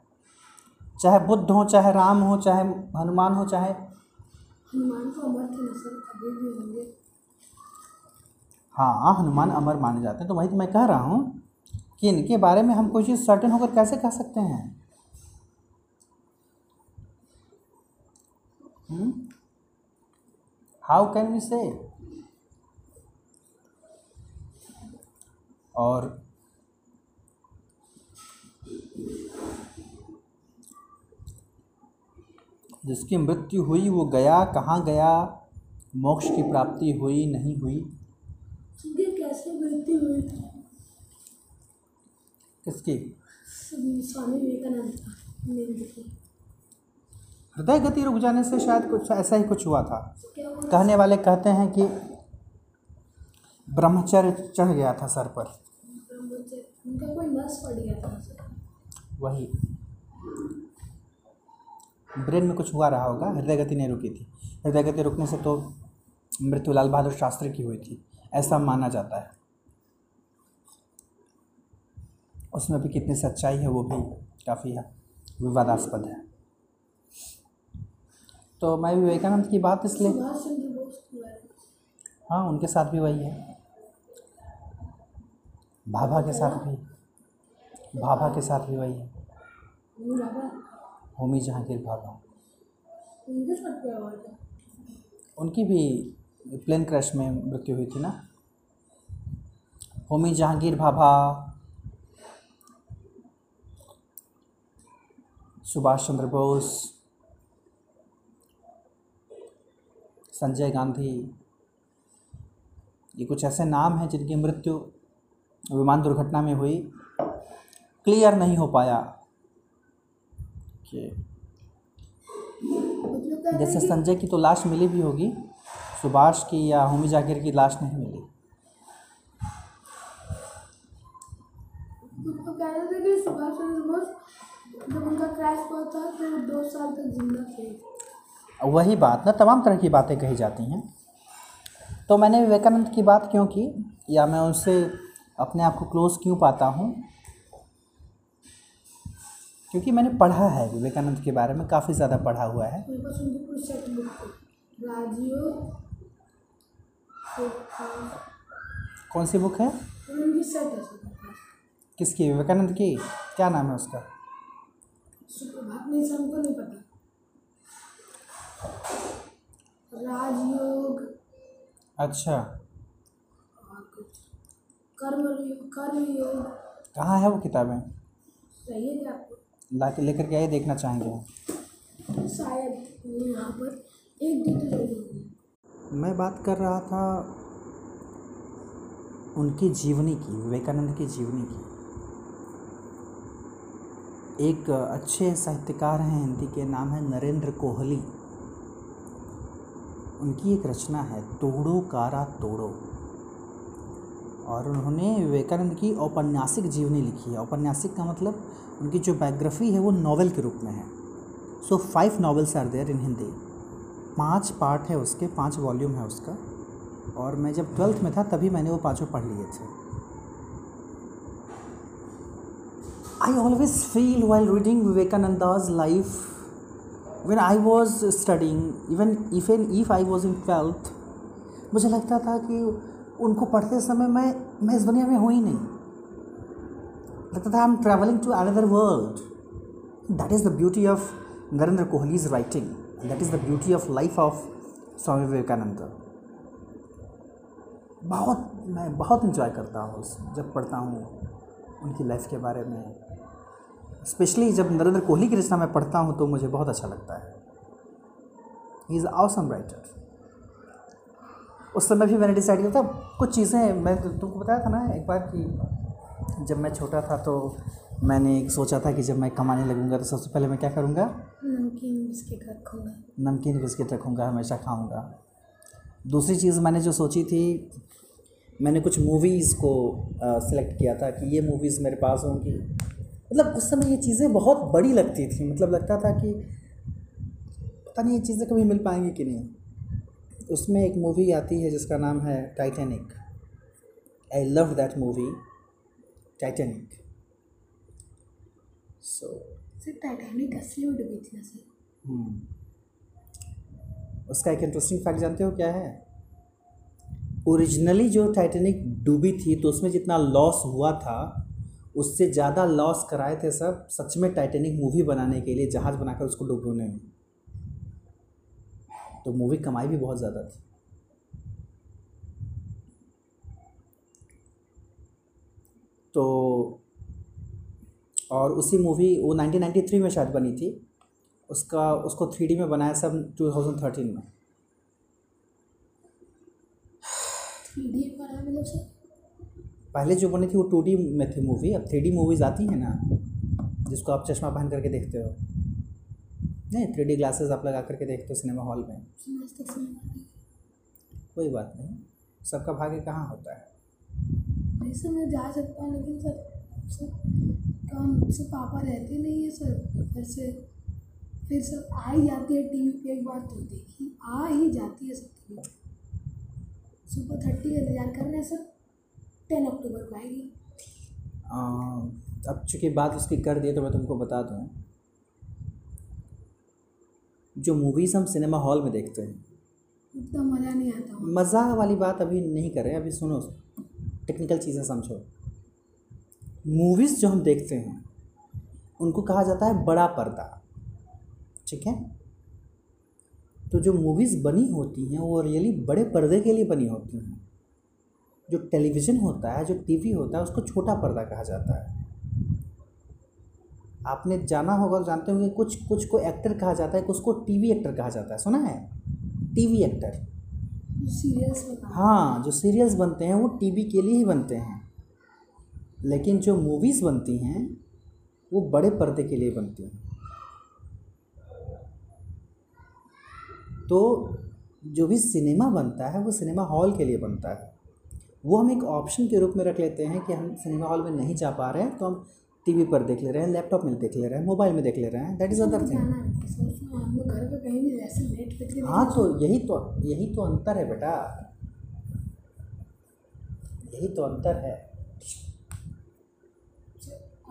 चाहे बुद्ध हो चाहे राम हो चाहे हनुमान हो चाहे हाँ हनुमान अमर माने जाते हैं। तो वही तो मैं कह रहा हूँ कि इनके बारे में हम कोई चीज़ सर्टन होकर कैसे कह सकते हैं? हाउ कैन वी से और जिसकी मृत्यु हुई वो गया कहाँ गया मोक्ष की प्राप्ति हुई नहीं हुई।
कैसे मृत्यु हुई?
किसकी?
स्वामी विवेकानंद
हृदय गति रुक जाने से शायद कुछ ऐसा ही कुछ हुआ था। कहने वाले कहते हैं कि ब्रह्मचर्य चढ़ गया था सर पर।
ब्रह्मचर्य उनका कोई नस पड़ गया था
वही। ब्रेन में कुछ हुआ रहा होगा हृदय गति नहीं रुकी थी। हृदय गति रुकने से तो मृत्यु लाल बहादुर शास्त्री की हुई थी ऐसा माना जाता है। उसमें भी कितनी सच्चाई है वो भी काफ़ी है विवादास्पद है। तो मैं विवेकानंद की बात इसलिए हाँ। उनके साथ भी वही है। भाभा के साथ भी भाभा के साथ भी वही है। होमी जहांगीर भाभा
उनके साथ क्या हुआ था?
उनकी भी प्लेन क्रैश में मृत्यु हुई थी ना। होमी जहांगीर भाभा सुभाष चंद्र बोस संजय गांधी ये कुछ ऐसे नाम हैं जिनकी मृत्यु विमान दुर्घटना में हुई। क्लियर नहीं हो पाया कि
मतलब क्या
जैसे संजय की तो लाश मिली भी होगी सुभाष की या होमी जाकिर की लाश नहीं मिली।
उनको कह रहे थे कि सुभाष चंद्र बोस जब उनका क्रैश हुआ था तो दो साल तक ज़िंदा थे।
वही बात ना तमाम तरह की बातें कही जाती हैं। तो मैंने विवेकानंद की बात क्यों की या मैं उनसे अपने आप को क्लोज क्यों पाता हूँ? क्योंकि मैंने पढ़ा है विवेकानंद के बारे में काफ़ी ज़्यादा पढ़ा हुआ है। कौन सी बुक है? किसकी? विवेकानंद की? क्या नाम है उसका?
राजयोग।
अच्छा।
कर्म कर्म योग
कहाँ है वो किताबें?
चाहिए क्या?
ला के लेकर के आइए देखना चाहेंगे।
शायद यहाँ पर एक तो
मैं बात कर रहा था उनकी जीवनी की विवेकानंद की जीवनी की। एक अच्छे साहित्यकार हैं हिंदी के नाम है नरेंद्र कोहली। उनकी एक रचना है तोड़ो कारा तोड़ो। और उन्होंने विवेकानंद की औपन्यासिक जीवनी लिखी है। औपन्यासिक का मतलब उनकी जो बायोग्राफी है वो नॉवेल के रूप में है। So five novels are there in Hindi पाँच पार्ट है उसके पाँच वॉल्यूम है उसका। और मैं जब ट्वेल्थ में था तभी मैंने वो पाँचों पढ़ लिए थे। I always feel feel reading reading life life, I was studying even even in if I was in twelfth मुझे लगता था कि उनको पढ़ते समय मैं मैं इस दुनिया में हूँ ही नहीं। लगता था I am travelling to another world that is the beauty of Narendra Kohli's writing that is the beauty of life of Swami Vivekananda बहुत, मैं बहुत इंजॉय करता हूँ उस- जब पढ़ता हूँ उनकी लाइफ के बारे में। स्पेशली जब नरेंद्र कोहली की रचना मैं पढ़ता हूँ तो मुझे बहुत अच्छा लगता है। ही इज़ ऑसम राइटर उस समय भी मैंने डिसाइड किया था। कुछ चीज़ें मैं तो तुमको बताया था ना एक बार कि जब मैं छोटा था तो मैंने एक सोचा था कि जब मैं कमाने लगूँगा तो सबसे पहले मैं क्या करूँगा?
नमकीन बिस्किट रखूँगा।
नमकीन बिस्किट रखूँगा हमेशा खाऊँगा। दूसरी चीज़ मैंने जो सोची थी मैंने कुछ मूवीज़ को सिलेक्ट किया था कि ये मूवीज़ मेरे पास होंगी। मतलब उस समय ये चीज़ें बहुत बड़ी लगती थी। मतलब लगता था कि पता नहीं ये चीज़ें कभी मिल पाएँगी कि नहीं। उसमें एक मूवी आती है जिसका नाम है Titanic I love that movie Titanic so
sir Titanic असली थी ना सर?
हम्म। उसका एक इंटरेस्टिंग फैक्ट जानते हो क्या है? ओरिजिनली जो टाइटैनिक डूबी थी तो उसमें जितना लॉस हुआ था उससे ज़्यादा लॉस कराए थे सब सच में टाइटैनिक मूवी बनाने के लिए जहाज़ बनाकर उसको डुबोने में। तो मूवी कमाई भी बहुत ज़्यादा थी। तो और उसी मूवी वो 1993 में शायद बनी थी। उसका उसको थ्री में बनाया सब 2013 में।
सर
पहले जो बनी थी वो टू में थी मूवी। अब थ्री मूवीज़ आती हैं ना जिसको आप चश्मा पहन करके देखते हो। नहीं थ्री डी ग्लासेस आप लगा करके देखते हो सिनेमा हॉल में। कोई बात नहीं। सबका भाग्य कहाँ होता है?
नहीं सर मैं जा सकता हूँ लेकिन सर सर काम से पापा रहते नहीं है सर। घर से फिर सर आ ही जाती है टीवी पे एक बार तो देखी आ ही जाती है सर टीवी सुपर थर्टी का इंतज़ार कर रहे हैं सर टेन अक्टूबर को आएगी।
अब चूँकि बात उसकी कर दी तो मैं तुमको बता दूँ। जो मूवीज़ हम सिनेमा हॉल में देखते हैं।
उतना मज़ा नहीं आता।
मज़ा वाली बात अभी नहीं करें अभी सुनो टेक्निकल चीज़ें समझो। मूवीज़ जो हम देखते हैं उनको कहा जाता है बड़ा पर्दा। ठीक है? तो जो मूवीज़ बनी होती हैं वो रियली बड़े पर्दे के लिए बनी होती हैं। जो टेलीविज़न होता है जो टीवी होता है उसको छोटा पर्दा कहा जाता है। आपने जाना होगा जानते होंगे कुछ कुछ को एक्टर कहा जाता है कुछ को टीवी एक्टर कहा जाता है सुना है? टीवी एक्टर
सीरियल्स
हाँ। जो सीरियल्स बनते हैं वो टीवी के लिए ही बनते हैं। लेकिन जो मूवीज़ बनती हैं वो बड़े पर्दे के लिए बनती हैं। तो जो भी सिनेमा बनता है वो सिनेमा हॉल के लिए बनता है। वो हम एक ऑप्शन के रूप में रख लेते हैं कि हम सिनेमा हॉल में नहीं जा पा रहे हैं तो हम टीवी पर देख ले रहे हैं लैपटॉप में देख ले रहे हैं मोबाइल में देख ले रहे हैं दैट इज़ अदर थिंग
है
तो यही तो यही तो अंतर है बेटा। यही तो अंतर है।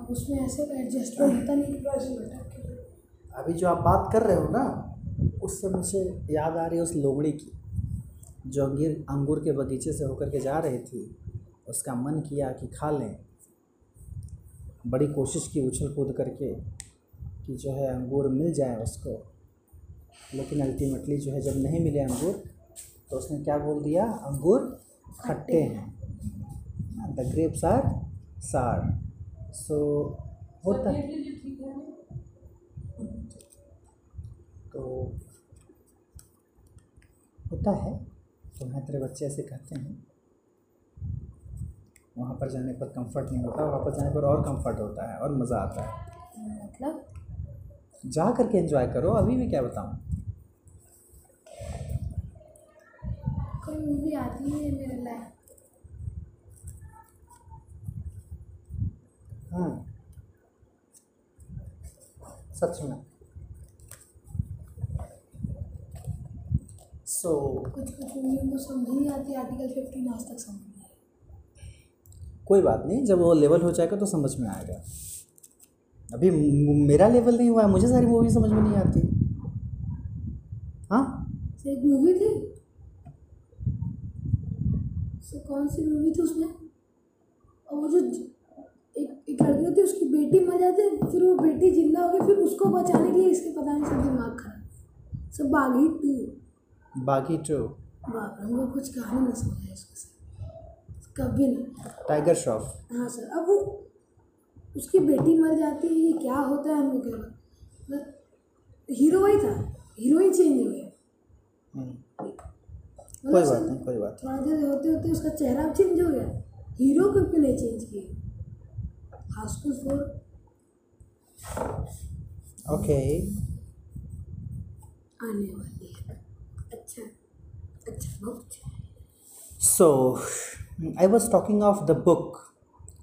उसमें ऐसे एडजस्टमेंट होता नहीं कि बस बेटा
अभी जो आप बात कर रहे हो ना उससे मुझे याद आ रही है उस लोमड़ी की जो अंगीर अंगूर के बगीचे से होकर के जा रही थी। उसका मन किया कि खा लें। बड़ी कोशिश की उछल कूद करके कि जो है अंगूर मिल जाए उसको। लेकिन अल्टीमेटली जो है जब नहीं मिले अंगूर तो उसने क्या बोल दिया? अंगूर खट्टे हैं। द ग्रेप्स आर सार सो होता है। तो होता है। तुम्हें तेरे बच्चे ऐसे कहते हैं। वहाँ पर जाने पर कंफर्ट नहीं होता वहाँ पर जाने पर और कंफर्ट होता है और मज़ा आता है।
मतलब?
जा करके एंजॉय करो अभी भी क्या बताऊँ?
कोई मूवी आती है मेरे लाइफ
हाँ। सच में। सो so,
कुछ कुछ मूवी को समझ नहीं आती आर्टिकल फिफ्टीन आज तक समझ।
कोई बात नहीं जब वो लेवल हो जाएगा तो समझ में आएगा। अभी मेरा लेवल नहीं हुआ है मुझे सारी मूवी समझ में नहीं आती। हाँ?
एक मूवी थी? से कौन सी मूवी थी उसमें? और वो जो एक एक लड़की है उसकी बेटी मर जाती है फिर वो बेटी ज़िंदा हो गई फिर उसको बचाने के लिए इसके पता नहीं सब दिमाग खराब। सब बागी टू।
बाकी टू।
बाप हमको कुछ कहानी नहीं समझ इसके साथ। नहीं
टाइगर श्रॉफ।
हाँ सर अब वो उसकी बेटी मर जाती है ये क्या होता है हमको क्या मतलब हीरो वही था हीरो ही चेंज हो गया।
हम्म,
मतलब
कोई बात नहीं कोई बात
थोड़ा देर होते होते उसका चेहरा चेंज हो गया। हीरो को क्यों नहीं चेंज किए हाउसफुल फोर
ओके
आने वाली है। अच्छा अच्छा बहुत अच्छा।
So I was talking of the book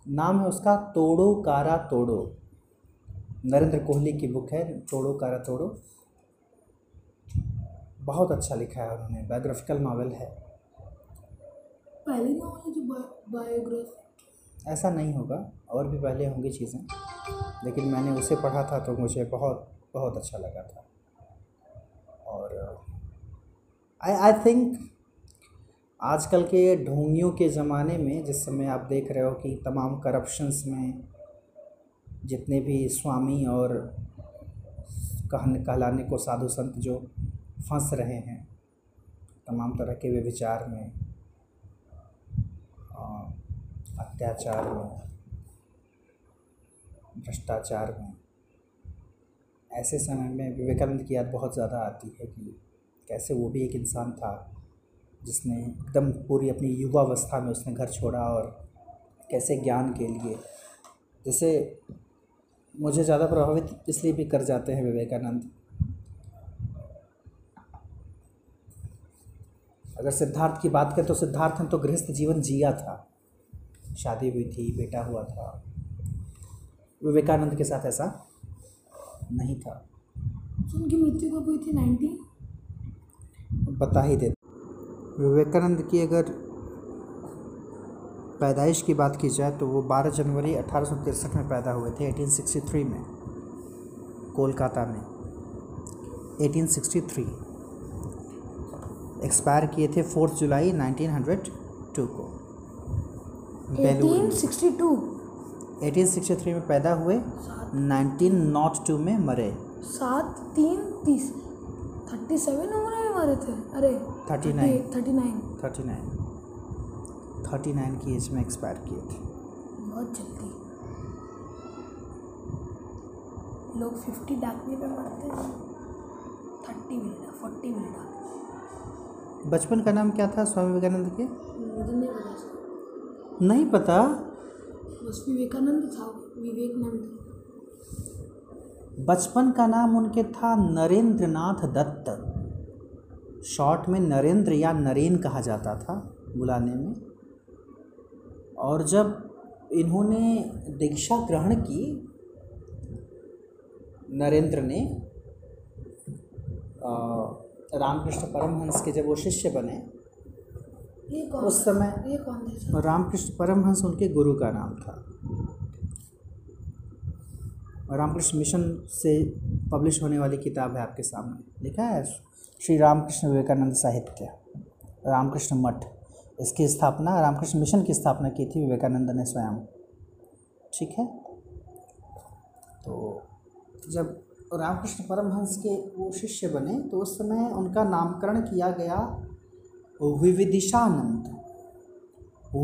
नाम है उसका तोड़ो कारा तोड़ो। नरेंद्र कोहली की बुक है तोड़ो कारा तोड़ो। बहुत अच्छा लिखा है उन्होंने बायोग्राफिकल नावल है।
पहली नॉवल जो बायोग्राफी
ऐसा नहीं होगा और भी पहले होंगी चीज़ें लेकिन मैंने उसे पढ़ा था तो मुझे बहुत बहुत अच्छा लगा था। और आई आई थिंक आजकल के ढोंगियों के ज़माने में, जिस समय आप देख रहे हो कि तमाम करप्शंस में जितने भी स्वामी और कहने, कहलाने को साधु संत जो फंस रहे हैं, तमाम तरह के व्यभिचार में अत्याचार में, भ्रष्टाचार में, ऐसे समय में विवेकानंद की याद बहुत ज़्यादा आती है कि कैसे वो भी एक इंसान था। जिसने एकदम पूरी अपनी युवावस्था में उसने घर छोड़ा और कैसे ज्ञान के लिए। जैसे मुझे ज़्यादा प्रभावित इसलिए भी कर जाते हैं विवेकानंद। अगर सिद्धार्थ की बात करें तो सिद्धार्थ ने तो गृहस्थ जीवन जिया था। शादी हुई थी बेटा हुआ था। विवेकानंद के साथ ऐसा नहीं था।
उनकी मृत्यु कब हुई थी? नाइनटीन?
बता ही देते विवेकानंद की अगर पैदाइश की बात की जाए तो वो 12 जनवरी अठारह में पैदा हुए थे 1863 में कोलकाता में। 1863 एक्सपायर किए थे फोर्थ जुलाई 1902 को। बेलूर
एटीन
में।
सिक्सटी टू
1863 में पैदा हुए 1902 में मरे।
सात तीन तीस थर्टी सेवन उम्र मरे थे? अरे
39
थर्टी नाइन।
39 39 की एज में एक्सपायर किए थे।
बहुत जल्दी। लोग फिफ्टी डाकने पे मरते हैं। थर्टी मिल फोर्टी मिल
बचपन का नाम क्या था स्वामी विवेकानंद के?
मुझे नहीं पता
नहीं पता।
बस विवेकानंद था विवेकानंद।
बचपन का नाम उनके था नरेंद्र नाथ दत्त। शॉर्ट में नरेंद्र या नरेन कहा जाता था बुलाने में। और जब इन्होंने दीक्षा ग्रहण की नरेंद्र ने रामकृष्ण परमहंस के जब वो शिष्य बने उस समय रामकृष्ण परमहंस उनके गुरु का नाम था। रामकृष्ण मिशन से पब्लिश होने वाली किताब है आपके सामने। लिखा है? श्री रामकृष्ण विवेकानंद साहित्य, रामकृष्ण मठ। इसकी स्थापना, रामकृष्ण मिशन की स्थापना की थी विवेकानंद ने स्वयं। ठीक है? तो जब रामकृष्ण परमहंस के वो शिष्य बने तो उस समय उनका नामकरण किया गया विविदिशानंद।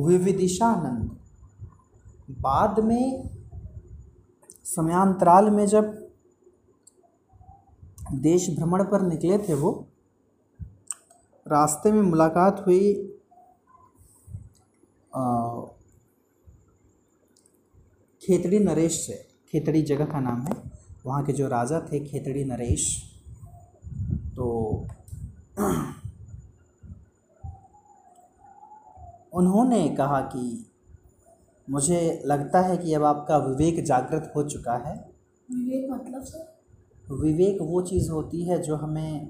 विविदिशानंद। बाद में समयांतराल में जब देश भ्रमण पर निकले थे वो, रास्ते में मुलाकात हुई खेतड़ी नरेश से। खेतड़ी जगह का नाम है। वहाँ के जो राजा थे, खेतड़ी नरेश तो उन्होंने कहा कि मुझे लगता है कि अब आपका विवेक जागृत हो चुका है।
विवेक मतलब सर?
विवेक वो चीज़ होती है जो हमें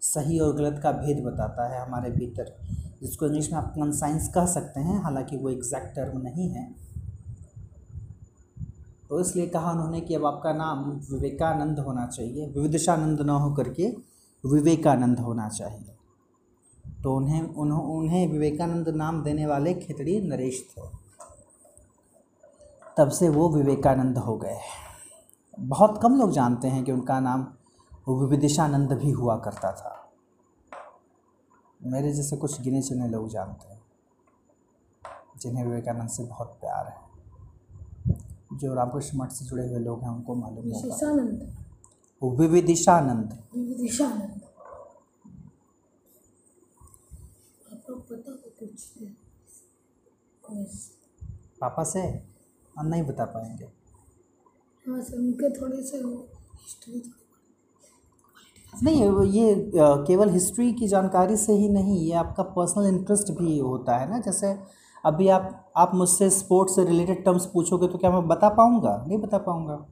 सही और गलत का भेद बताता है हमारे भीतर, जिसको इंग्लिश में आप कंसाइंस कह सकते हैं, हालाँकि वो एग्जैक्ट टर्म नहीं है। तो इसलिए कहा उन्होंने कि अब आपका नाम विवेकानंद होना चाहिए, विविदिशानंद न हो करके विवेकानंद होना चाहिए। तो उन्हें, उन्हों, उन्हें विवेकानंद नाम देने वाले खितड़ी नरेश थे। तब से वो विवेकानंद हो गए। बहुत कम लोग जानते हैं कि उनका नाम विविदिशानंद भी हुआ करता था। मेरे जैसे कुछ गिने चुने लोग जानते हैं जिन्हें विवेकानंद से बहुत प्यार है। जो रामकृष्ण मठ से जुड़े हुए लोग हैं उनको मालूम होगा। विविदिशानंद।
विदिशानंद हो कुछ Yes.
पापा से हम नहीं बता पाएँगे।
हाँ सर उनके थोड़े से वो हिस्ट्री
नहीं ये केवल हिस्ट्री की जानकारी से ही नहीं ये आपका पर्सनल इंटरेस्ट भी होता है ना? जैसे अभी आप आप मुझसे स्पोर्ट्स से रिलेटेड टर्म्स पूछोगे तो क्या मैं बता पाऊँगा? नहीं बता पाऊँगा।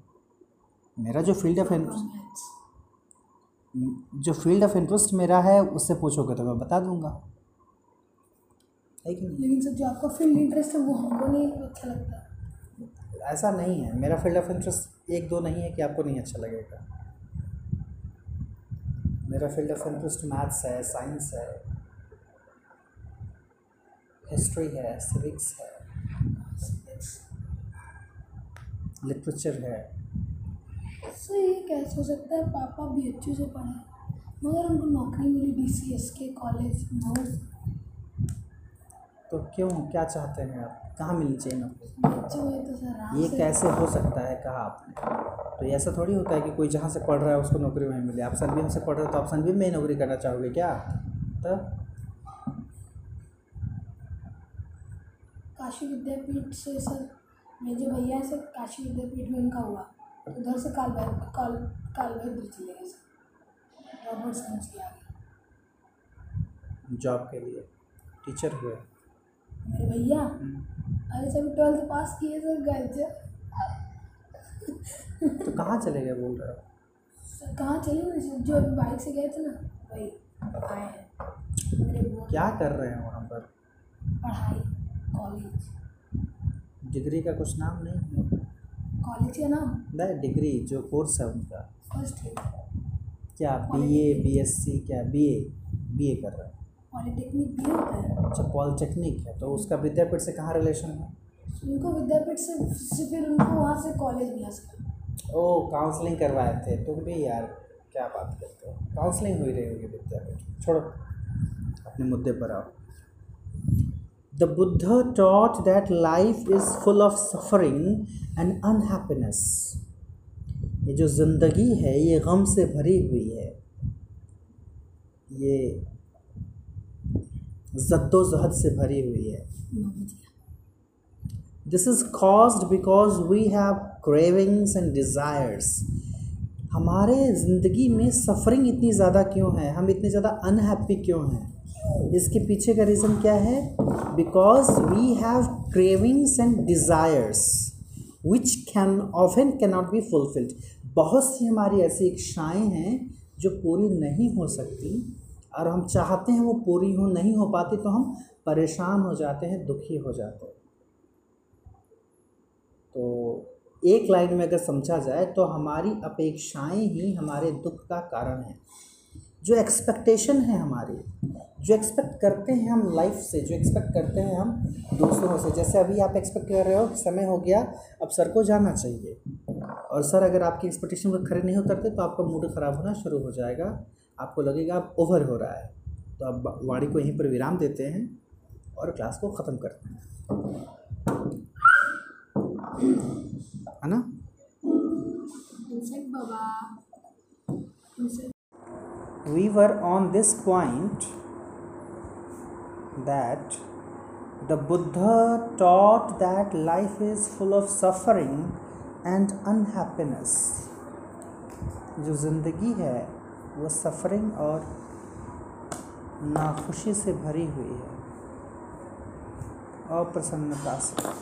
मेरा जो फ़ील्ड ऑफ़ इंटरेस्ट जो फ़ील्ड ऑफ़ इंटरेस्ट मेरा है उससे पूछोगे तो मैं बता दूँगा।
लेकिन सर जो आपका फ़ील्ड इंटरेस्ट है वो हमको नहीं अच्छा लगता।
ऐसा नहीं है। मेरा फ़ील्ड ऑफ़ इंटरेस्ट एक दो नहीं है कि आपको नहीं अच्छा लगेगा। मेरा फ़ील्ड ऑफ़ इंटरेस्ट मैथ्स है साइंस है हिस्ट्री है सिविक्स है लिटरेचर है।
सर ये कैसे हो सकता है? पापा बी एच यू से पढ़े मगर उनको नौकरी मिली डी सी एस के कॉलेज
तो क्यों? क्या चाहते हैं आप? कहाँ मिलनी चाहिए नौकरी
बच्चे हुए तो
ये कैसे हो सकता है? कहा आपने? तो ऐसा थोड़ी होता है कि कोई जहाँ से पढ़ रहा है उसको नौकरी वहीं मिले। आप सनबीम से पढ़ रहे हो तो आप सनबीम में ही नौकरी करना चाहोगे क्या? तब
काशी विद्यापीठ से सर मेरे जो भैया सर काशी विद्यापीठ में उनका हुआ। तो उधर से काल काल काल भद्र चले गए सर। रॉबर्ट साइंस के आगे।
जॉब के लिए। टीचर हुए।
मेरे भैया अरे सर ट्वेल्थ पास किए सर गए थे
तो कहाँ चले गए बोल रहे हो?
कहाँ चले सर जो अभी बाइक से गए थे ना वही आए हैं। मेरे
क्या कर रहे हैं वहाँ पर?
पढ़ाई कॉलेज
डिग्री का कुछ नाम नहीं है?
कॉलेज का नाम?
नहीं डिग्री जो कोर्स है उनका।
फ़र्स्ट
क्या B A B S C क्या बी ए बी ए कर रहे हैं।
पॉलिटेक्निक भी होता है।
अच्छा पॉलिटेक्निक है तो उसका विद्यापीठ से कहाँ रिलेशन है?
उनको विद्यापीठ से से फिर उनको वहाँ से कॉलेज मिला सर
ओ काउंसलिंग करवाए थे तुम भी यार क्या बात करते हो? काउंसलिंग हुई रही होगी विद्यापीठ छोड़ो अपने मुद्दे पर आओ। The Buddha taught that life is full of suffering and unhappiness ये जो ज़िंदगी है ये गम से भरी हुई है। ये जद्दोजहद से भरी हुई है। This is caused because we have cravings and desires हमारे ज़िंदगी में सफरिंग इतनी ज़्यादा क्यों है? हम इतने ज़्यादा अनहैप्पी क्यों हैं? इसके पीछे का रीज़न क्या है? Because we have cravings and desires which can often can not be fulfilled बहुत सी हमारी ऐसी इच्छाएँ हैं जो पूरी नहीं हो सकती और हम चाहते हैं वो पूरी हो, नहीं हो पाती तो हम परेशान हो जाते हैं, दुखी हो जाते हैं। तो एक लाइन में अगर समझा जाए तो हमारी अपेक्षाएँ ही हमारे दुख का कारण है। जो एक्सपेक्टेशन है हमारी, जो एक्सपेक्ट करते हैं हम लाइफ से, जो एक्सपेक्ट करते हैं हम दूसरों से। जैसे अभी आप एक्सपेक्ट कर रहे हो, समय हो गया, अब सर को जाना चाहिए। और सर अगर आपकी एक्सपेक्टेशन को खड़े नहीं उतरते तो आपका मूड ख़राब होना शुरू हो जाएगा। आपको लगेगा आप ओवर हो रहा है तो अब वाणी को यहीं पर विराम देते हैं और क्लास को ख़त्म करते हैं है ना we were on this point that the Buddha taught that life is full of suffering and unhappiness. जो ज़िंदगी है वो सफरिंग और नाखुशी से भरी हुई है। अप्रसन्नता से।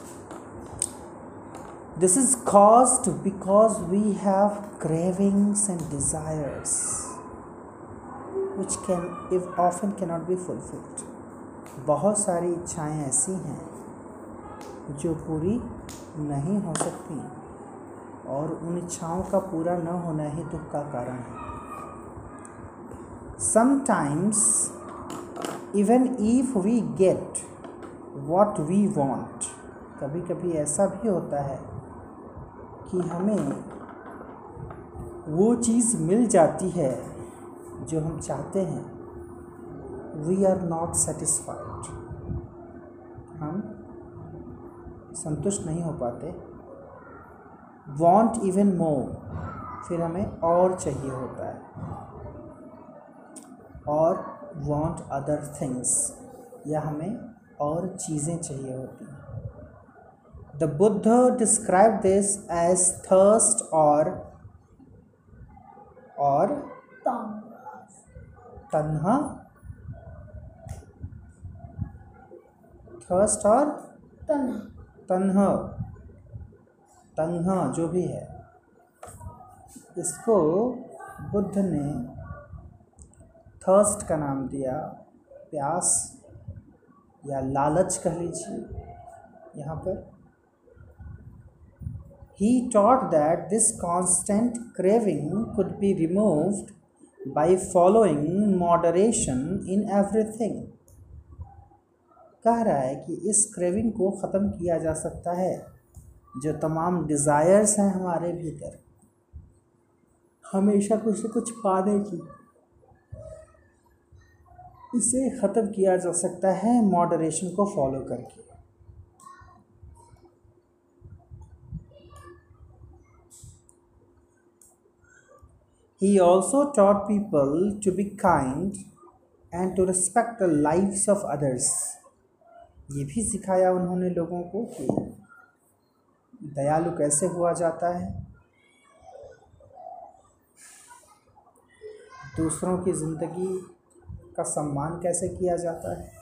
This is caused because we have cravings and desires, which can, if, often cannot be fulfilled बहुत सारी इच्छाएँ ऐसी हैं, जो पूरी नहीं हो सकती, और उन इच्छाओं का पूरा न होना ही दुख का कारण है। Sometimes even if we get what we want कभी कभी ऐसा भी होता है कि हमें वो चीज़ मिल जाती है जो हम चाहते हैं। वी आर नॉट सेटिस्फाइड हम संतुष्ट नहीं हो पाते। वॉन्ट इवन मोर फिर हमें और चाहिए होता है। और वॉन्ट अदर थिंग्स या हमें और चीज़ें चाहिए होती हैं। The Buddha describe this as thirst और और तन्हा थर्स्ट और
तन्हा
तन्हा जो भी है। इसको बुद्ध ने थर्स्ट का नाम दिया, प्यास या लालच कह लीजिए, यहाँ पर। He taught that this constant craving could be removed by following moderation in everything कह रहा है कि इस क्रेविंग को ख़त्म किया जा सकता है, जो तमाम डिज़ायर्स हैं हमारे भीतर। हमेशा कुछ कुछ पाने की। इसे ख़त्म किया जा सकता है मॉडरेशन को फॉलो करके He also taught people to be kind and to respect the lives of others. ये भी सिखाया उन्होंने लोगों को कि दयालु कैसे हुआ जाता है दूसरों की ज़िंदगी का सम्मान कैसे किया जाता है?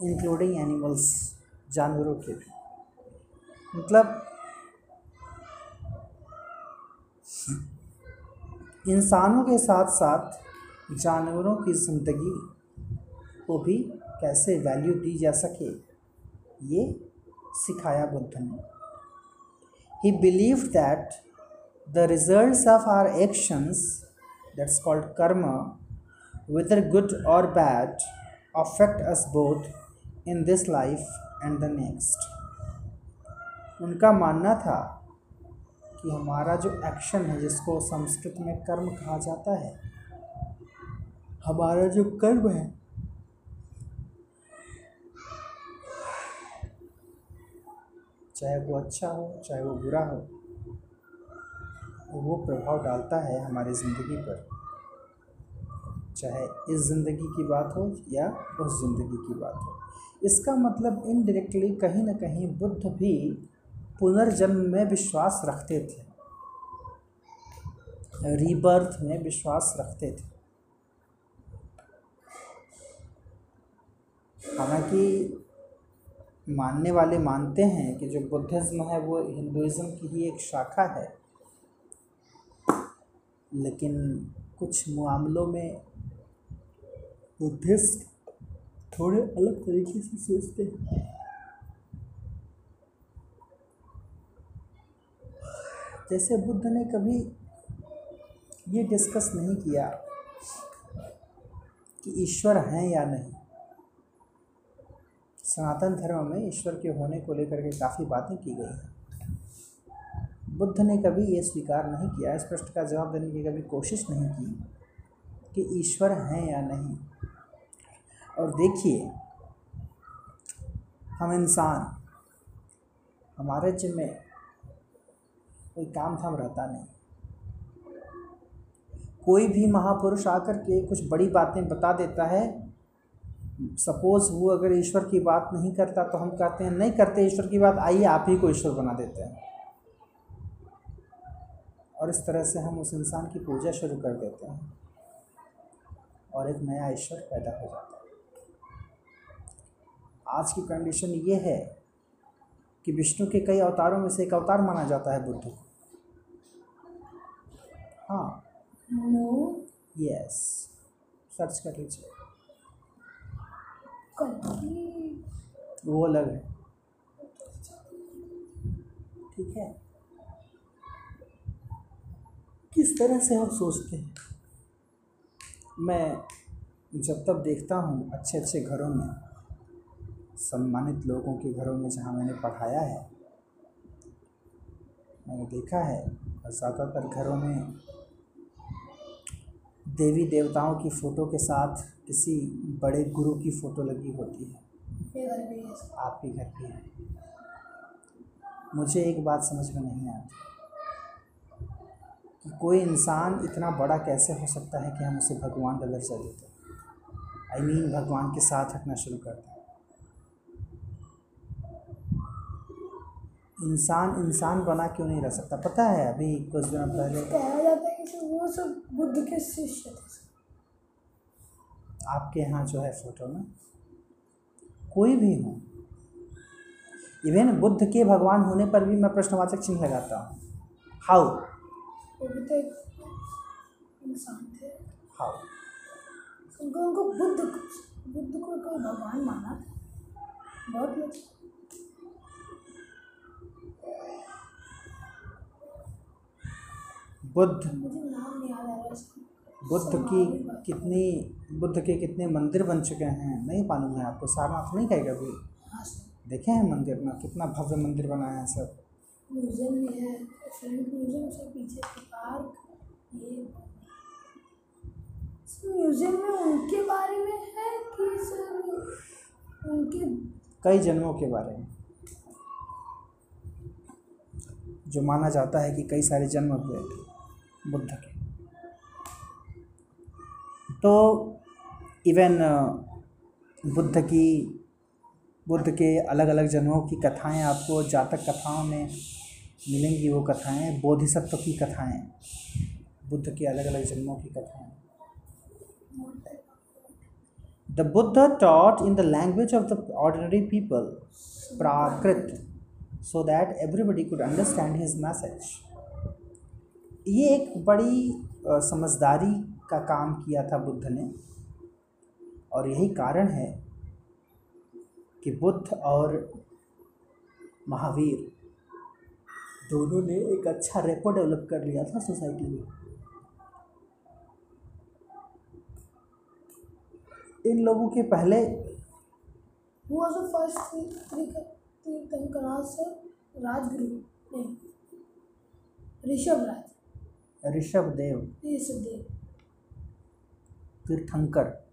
इंक्लूडिंग एनिमल्स जानवरों के भी। मतलब इंसानों के साथ साथ जानवरों की ज़िंदगी को भी कैसे वैल्यू दी जा सके, ये सिखाया बुद्ध ने। He believe that the result of our actions that's called karma whether good or bad affect us both in this life and the next उनका मानना था कि हमारा जो एक्शन है, जिसको संस्कृत में कर्म कहा जाता है, हमारा जो कर्म है, चाहे वो अच्छा हो, चाहे वो बुरा हो, वो प्रभाव डालता है हमारी ज़िंदगी पर। चाहे इस ज़िंदगी की बात हो या उस ज़िंदगी की बात हो। इसका मतलब इनडायरेक्टली कहीं ना कहीं बुद्ध भी पुनर्जन्म में विश्वास रखते थे। रीबर्थ में विश्वास रखते थे। हालाँकि मानने वाले मानते हैं कि जो बुद्धिज़्म है वो हिंदुज़म की ही एक शाखा है। लेकिन कुछ मामलों में बुद्धिस्ट थोड़े अलग तरीके से सोचते हैं। जैसे बुद्ध ने कभी ये डिस्कस नहीं किया कि ईश्वर हैं या नहीं। सनातन धर्म में ईश्वर के होने को लेकर के काफ़ी बातें की गई हैं। बुद्ध ने कभी ये स्वीकार नहीं किया इस प्रश्न का जवाब देने की कभी कोशिश नहीं की कि ईश्वर हैं या नहीं। और देखिए, हम इंसान, हमारे जिम्मे कोई काम धाम रहता नहीं। कोई भी महापुरुष आकर के कुछ बड़ी बातें बता देता है। सपोज़ वो अगर ईश्वर की बात नहीं करता तो हम कहते हैं, नहीं करते ईश्वर की बात, आइए आप ही को ईश्वर बना देते हैं। और इस तरह से हम उस इंसान की पूजा शुरू कर देते हैं और एक नया ईश्वर पैदा हो जाता है। आज की कंडीशन ये है कि विष्णु के कई अवतारों में से एक अवतार माना जाता है बुद्ध। हाँ।
नो
यस सर्च कर लीजिए। वो अलग है। ठीक है। किस तरह से हम सोचते हैं? मैं जब तब देखता हूँ अच्छे अच्छे घरों में सम्मानित लोगों के घरों में जहाँ मैंने पढ़ाया है मैंने देखा है और ज़्यादातर घरों में देवी देवताओं की फ़ोटो के साथ किसी बड़े गुरु की फ़ोटो लगी होती है। आपके घर पे है। मुझे एक बात समझ में नहीं आती कि कोई इंसान इतना बड़ा कैसे हो सकता है कि हम उसे भगवान का दर्जा देते आई मीन भगवान के साथ रखना शुरू करते दें। इंसान इंसान बना क्यों नहीं रह सकता? पता है अभी कुछ दिनों पहले
कहा जाता है कि वो सब बुद्ध के शिष्य थे
आपके यहाँ जो है फ़ोटो में कोई भी हो इवन बुद्ध के भगवान होने पर भी मैं प्रश्नवाचक चिन्ह लगाता हूँ। हाउ?
तो एक इंसान थे।
हाउ?
उनको उनको बुद्ध बुद्ध को कोई भगवान माना था। बहुत लोग
बुद्ध बुद्ध की कितनी बुद्ध के कितने मंदिर बन चुके हैं नहीं मालूम है आपको? सारनाथ नहीं कहेगा कभी?
हाँ
देखे हैं मंदिर में? कितना भव्य मंदिर बनाया है सब।
म्यूज़ियम भी है म्यूज़ियम से पीछे पार्क ये सर म्यूज़ियम में उनके बारे में है कि सर उनके
कई जन्मों के बारे में। जो माना जाता है कि कई सारे जन्म हुए थे। बुद्ध के। तो इवन uh, बुद्ध की, बुद्ध के अलग अलग जन्मों की कथाएँ आपको जातक कथाओं में मिलेंगी, वो कथाएँ, बोधिसत्व की कथाएँ, बुद्ध के अलग अलग जन्मों की कथाएँ। The Buddha taught in the language of the ordinary people Prakrit so that everybody could understand his message ये एक बड़ी समझदारी का काम किया था बुद्ध ने। और यही कारण है कि बुद्ध और महावीर दोनों ने एक अच्छा रेपो डेवलप कर लिया था सोसाइटी में। इन लोगों के पहले
Who was ऋषभ राज
ऋषभ देव तीर्थंकर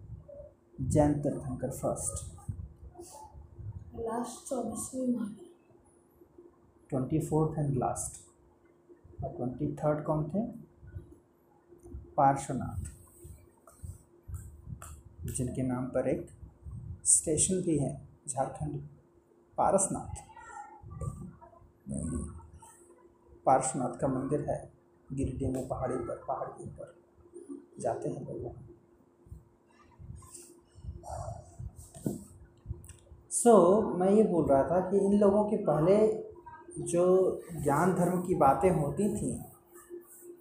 जैन तीर्थंकर फ़र्स्ट
लास्ट चौबीसवीं
ट्वेंटी फोर्थ एंड लास्ट और ट्वेंटी थर्ड कौन थे? पार्श्वनाथ। जिनके नाम पर एक स्टेशन भी है झारखंड पारसनाथ। पार्श्वनाथ का मंदिर है। गिरिडीह में पहाड़ी पर पहाड़ के ऊपर। जाते हैं लोग वहाँ सो so, मैं ये बोल रहा था कि इन लोगों के पहले जो ज्ञान धर्म की बातें होती थी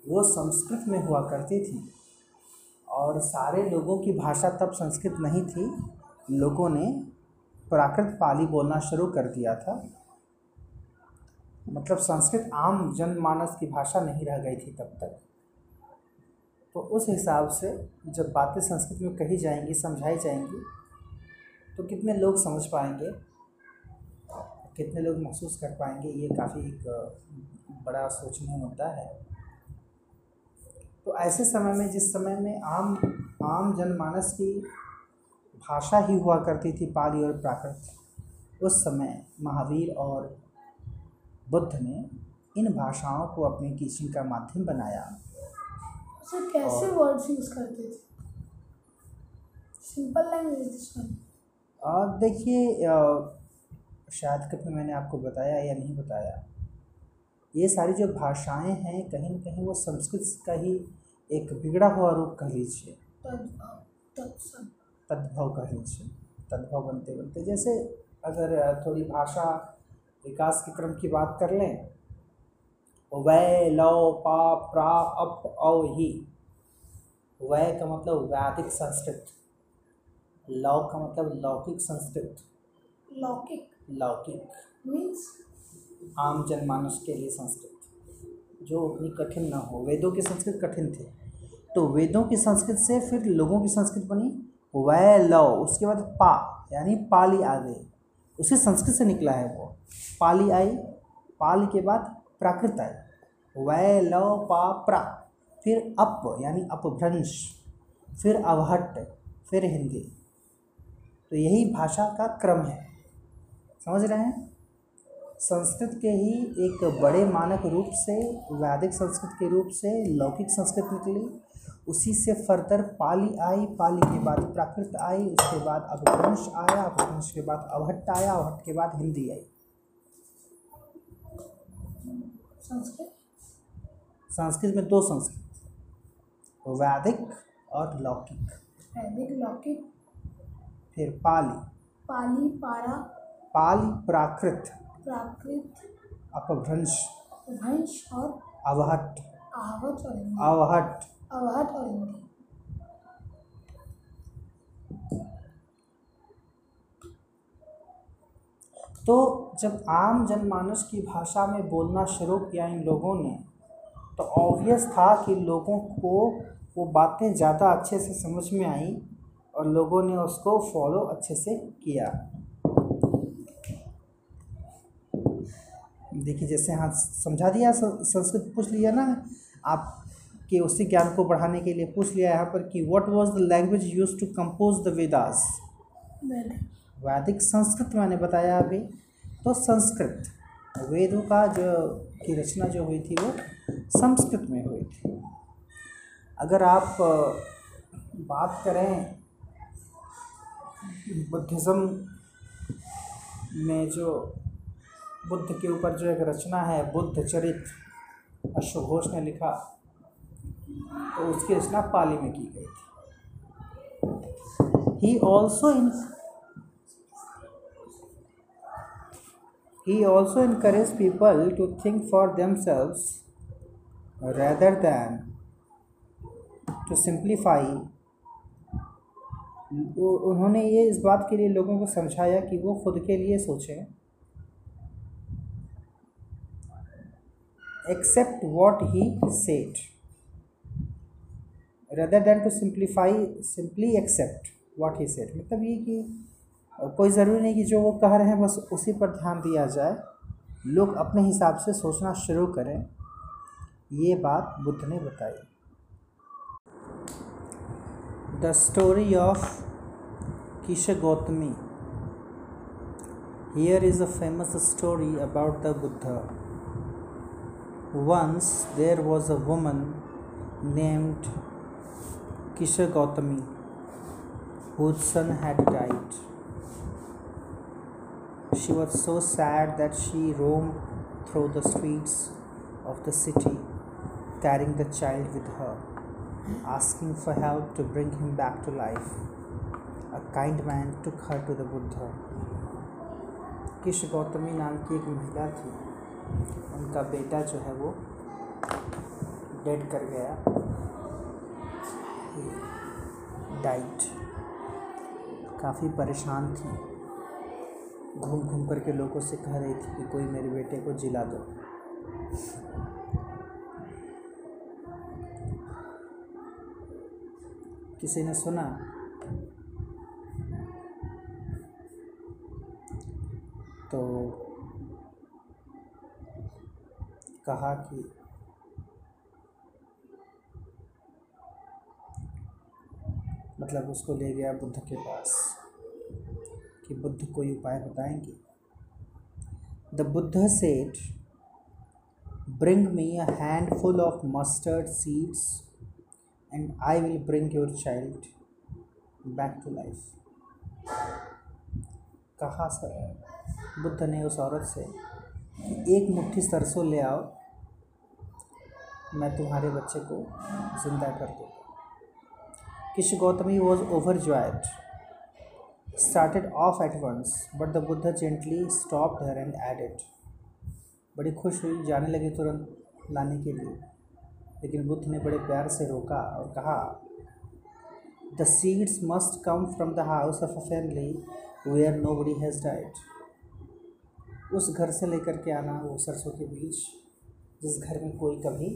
वो संस्कृत में हुआ करती थी। और सारे लोगों की भाषा तब संस्कृत नहीं थी। लोगों ने प्राकृत पाली बोलना शुरू कर दिया था। मतलब संस्कृत आम जनमानस की भाषा नहीं रह गई थी तब तक। तो उस हिसाब से जब बातें संस्कृत में कही जाएँगी, समझाई जाएँगी तो कितने लोग समझ पाएँगे? कितने लोग महसूस कर पाएँगे? ये काफ़ी एक बड़ा सोचने मुद्दा है। तो ऐसे समय में, जिस समय में आम आम जनमानस की भाषा ही हुआ करती थी पाली और प्राकृत, उस समय महावीर और बुद्ध ने इन भाषाओं को अपने टीचिंग का माध्यम बनाया।
सर कैसे वर्ड्स यूज़ करते थे? सिंपल लैंग्वेज
और देखिए शायद कभी मैंने आपको बताया या नहीं बताया। ये सारी जो भाषाएँ हैं कहीं ना कहीं वो संस्कृत का ही एक बिगड़ा हुआ रूप कह लीजिए।
तद्भव
कह लीजिए। तद्भव बनते बनते जैसे अगर थोड़ी भाषा विकास के क्रम की बात कर लें वै लौ पा प्रा अप औ ही। वै का मतलब वैदिक संस्कृत लौ का मतलब लौकिक संस्कृत।
लौकिक।
लौकिक।
मीन्स?
आम जनमानस के लिए संस्कृत। जो उतनी कठिन ना हो। वेदों की संस्कृत कठिन थे। तो वेदों की संस्कृत से फिर लोगों की संस्कृत बनी वै लव उसके बाद पा यानी पाली आ गई उसी संस्कृत से निकला है वो। पाली आई, पाली के बाद प्राकृत आई। वै लव पा, प्रा। फिर अप, यानी अपभ्रंश। फिर अवहट, फिर हिंदी। तो यही भाषा का क्रम है। समझ रहे हैं? संस्कृत के ही एक बड़े मानक रूप से, वैदिक संस्कृत के रूप से, लौकिक संस्कृत निकली। उसी से फर्दर पाली आई पाली के बाद प्राकृत आई उसके बाद अपभ्रंश आया अपभ्रंश के बाद अवहट्ट आया अवहट्ट के बाद हिंदी आई।
संस्कृत?
संस्कृत में दो संस्कृत वैदिक और लौकिक।
वैदिक लौकिक?
फिर पाली।
पाली पारा?
पाली प्राकृत।
प्राकृत।
अपभ्रंश।
भंश और
अवहट
आहवत और हिंदी और हिंदी
तो जब आम जनमानस की भाषा में बोलना शुरू किया इन लोगों ने तो ऑब्वियस था कि लोगों को वो बातें ज़्यादा अच्छे से समझ में आई और लोगों ने उसको फॉलो अच्छे से किया। देखिए, जैसे हाँ समझा दिया, संस्कृत पूछ लिया ना, आप के उसी ज्ञान को बढ़ाने के लिए पूछ लिया यहाँ पर कि what was the language use to compose the Vedas
Veda
Vedic Sanskrit मैंने बताया अभी। तो संस्कृत वेदों का जो की रचना जो हुई थी वो संस्कृत में हुई थी। अगर आप बात करें बुद्धिज़्म में जो बुद्ध के ऊपर जो एक रचना है बुद्ध चरित अश्व घोष ने लिखा तो उसकी रचना पाली में की गई थी। He also in he also encourage people to think for themselves rather than to simplify उन्होंने ये इस बात के लिए लोगों को समझाया कि वो खुद के लिए सोचें। Accept what he said rather than to simplify simply accept what he said. मतलब ये कि, कोई ज़रूरी नहीं कि जो वो कह रहे हैं, बस उसी पर ध्यान दिया जाए। लोग अपने हिसाब से सोचना शुरू करें। ये बात बुद्ध ने बताई। The story of Kisha Gautami here is a famous story about the Buddha once there was a woman named Kisha Gautami, whose son had died. She was so sad that she roamed through the streets of the city, carrying the child with her, asking for help to bring him back to life. A kind man took her to the Buddha. Kisha Gautami नाम की एक महिला थी उनका बेटा जो है वो डेड कर गया डाइट। काफ़ी परेशान थी। घूम घूम करके लोगों से कह रही थी कि कोई मेरे बेटे को जिला दो। किसी ने सुना? तो कहा कि मतलब उसको ले गया बुद्ध के पास कि बुद्ध कोई उपाय बताएँगे। The Buddha said bring me a handful of mustard seeds and I will bring your child back to life कहा सर? बुद्ध ने उस औरत से, एक मुट्ठी सरसों ले आओ, मैं तुम्हारे बच्चे को ज़िंदा कर दूँगा। Kish Gautami was overjoyed, started off at once, but the Buddha gently stopped her and added. बड़ी खुश हुई जाने लगी तुरंत लाने के लिए. लेकिन बुद्ध ने बड़े प्यार से रोका और कहा the seeds must come from the house of a family where nobody has died उस घर से लेकर के आना वो सरसों के बीज जिस घर में कोई कभी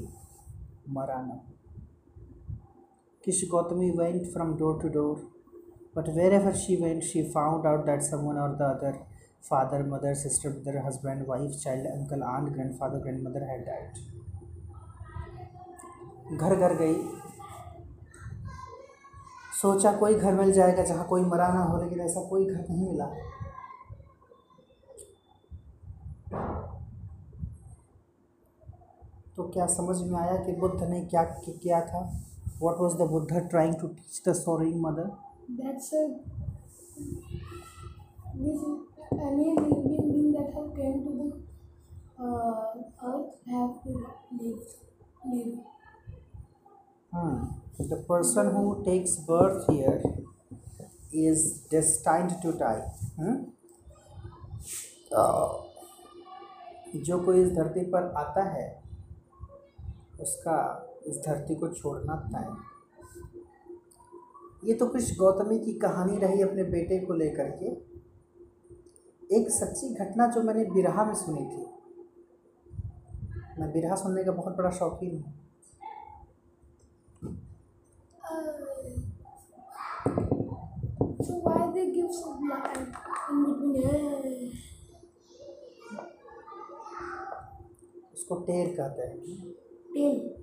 मरा न Kish Gautami went from door to door, but wherever she went, she found out that someone or the other father, mother, sister, brother, husband, wife, child, uncle, aunt, grandfather, grandmother had died. घर घर गई सोचा कोई घर मिल जाएगा जहाँ कोई मरा ना हो लेकिन ऐसा कोई घर नहीं मिला तो क्या समझ में आया कि बुद्ध ने क्या किया था what was the Buddha trying to teach the sorrowing mother
That's a this any living being that have came to the uh, earth have to live. Live.
Hmm. The person who takes birth here is destined to die. Hmm? Uh, जो कोई इस धरती पर आता है उसका इस धरती को छोड़ना तय। ये तो कुछ गौतमी की कहानी रही अपने बेटे को लेकर के। एक सच्ची घटना जो मैंने बिरहा में सुनी थी। मैं बिरहा सुनने का बहुत बड़ा शौकीन हूँ। उसको टेर कहते हैं।
Tail.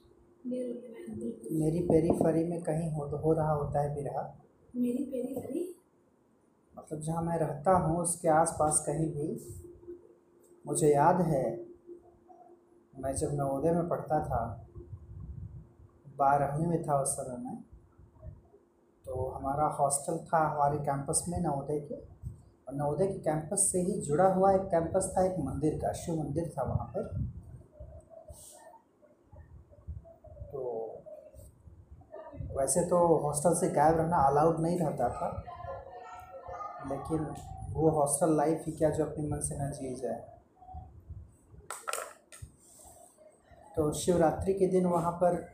मेरी पेरीफरी में कहीं हो हो रहा होता है बिरहा।
मेरी पेरी फरी
मतलब जहाँ मैं रहता हूँ उसके आसपास कहीं भी मुझे याद है मैं जब नवोदय में पढ़ता था बारहवीं में था उस समय में तो हमारा हॉस्टल था हमारे कैंपस में नवोदय के और नवोदय के कैंपस से ही जुड़ा हुआ एक कैंपस था एक मंदिर का शिव मंदिर था वहाँ पर। वैसे तो हॉस्टल से गायब रहना अलाउड नहीं रहता था लेकिन वो हॉस्टल लाइफ ही क्या जो अपने मन से न जी जाए। तो शिवरात्रि के दिन वहाँ पर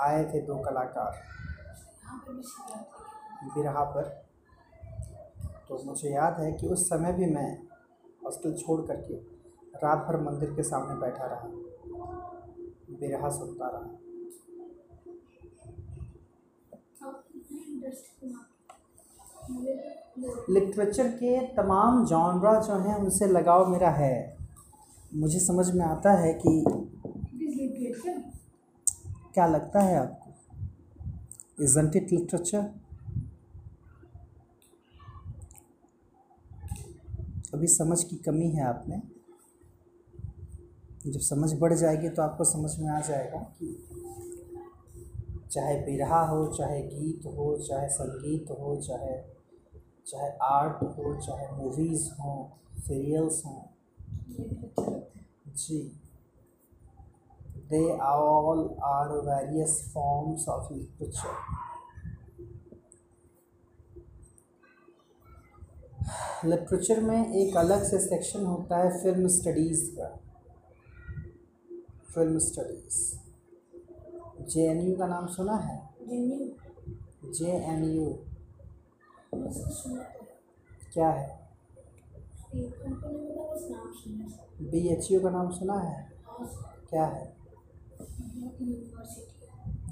आए थे दो कलाकार। बिरहा पर। तो मुझे याद है कि उस समय भी मैं हॉस्टल छोड़ करके रात भर मंदिर के सामने बैठा रहा। बिरहा सुनता रहा
इंटरेस्टिंग मुझे तो
लिटरेचर के तमाम जॉनरा जो हैं, उनसे लगाव मेरा है। मुझे समझ में आता है कि क्या लगता है आपको? इजंट इट लिटरेचर अभी समझ की कमी है आप में। जब समझ बढ़ जाएगी तो आपको समझ में आ जाएगा कि चाहे बिरहा हो, चाहे गीत हो, चाहे संगीत हो, चाहे चाहे आर्ट हो, चाहे मूवीज़ हों सीरियल्स हों। जी। They all are various forms of literature. Literature में एक अलग से सेक्शन होता है फ़िल्म स्टडीज़ का। Film studies J N U का नाम सुना है? जे एन यू क्या है? बी एच यू का नाम सुना है? क्या है?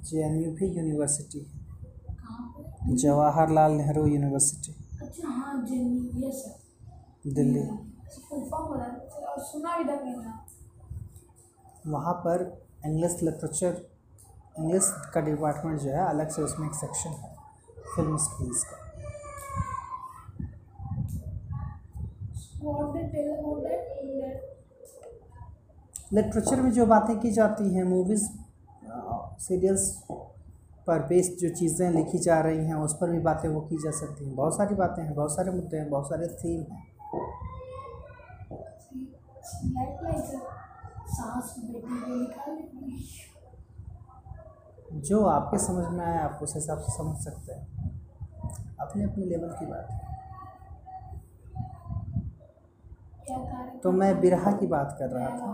जे एन यू भी यूनिवर्सिटी है। जवाहरलाल नेहरू यूनिवर्सिटी।
अच्छा हाँ
दिल्ली। वहाँ पर इंग्लिश लिटरेचर इंग्लिश का डिपार्टमेंट जो है अलग से उसमें एक सेक्शन है फ़िल्म स्टडीज़ का। लिटरेचर में जो बातें की जाती हैं मूवीज़ सीरियल्स पर बेस्ड जो चीज़ें लिखी जा रही हैं उस पर भी बातें वो की जा सकती हैं। बहुत सारी बातें हैं बहुत सारे मुद्दे हैं बहुत सारे थीम हैं।
Like like सांस बेटी को निकाल
जो आपके समझ में आए, आप उस हिसाब से समझ सकते हैं। अपने अपने लेवल की बात। है तो मैं बिरहा की बात कर रहा था।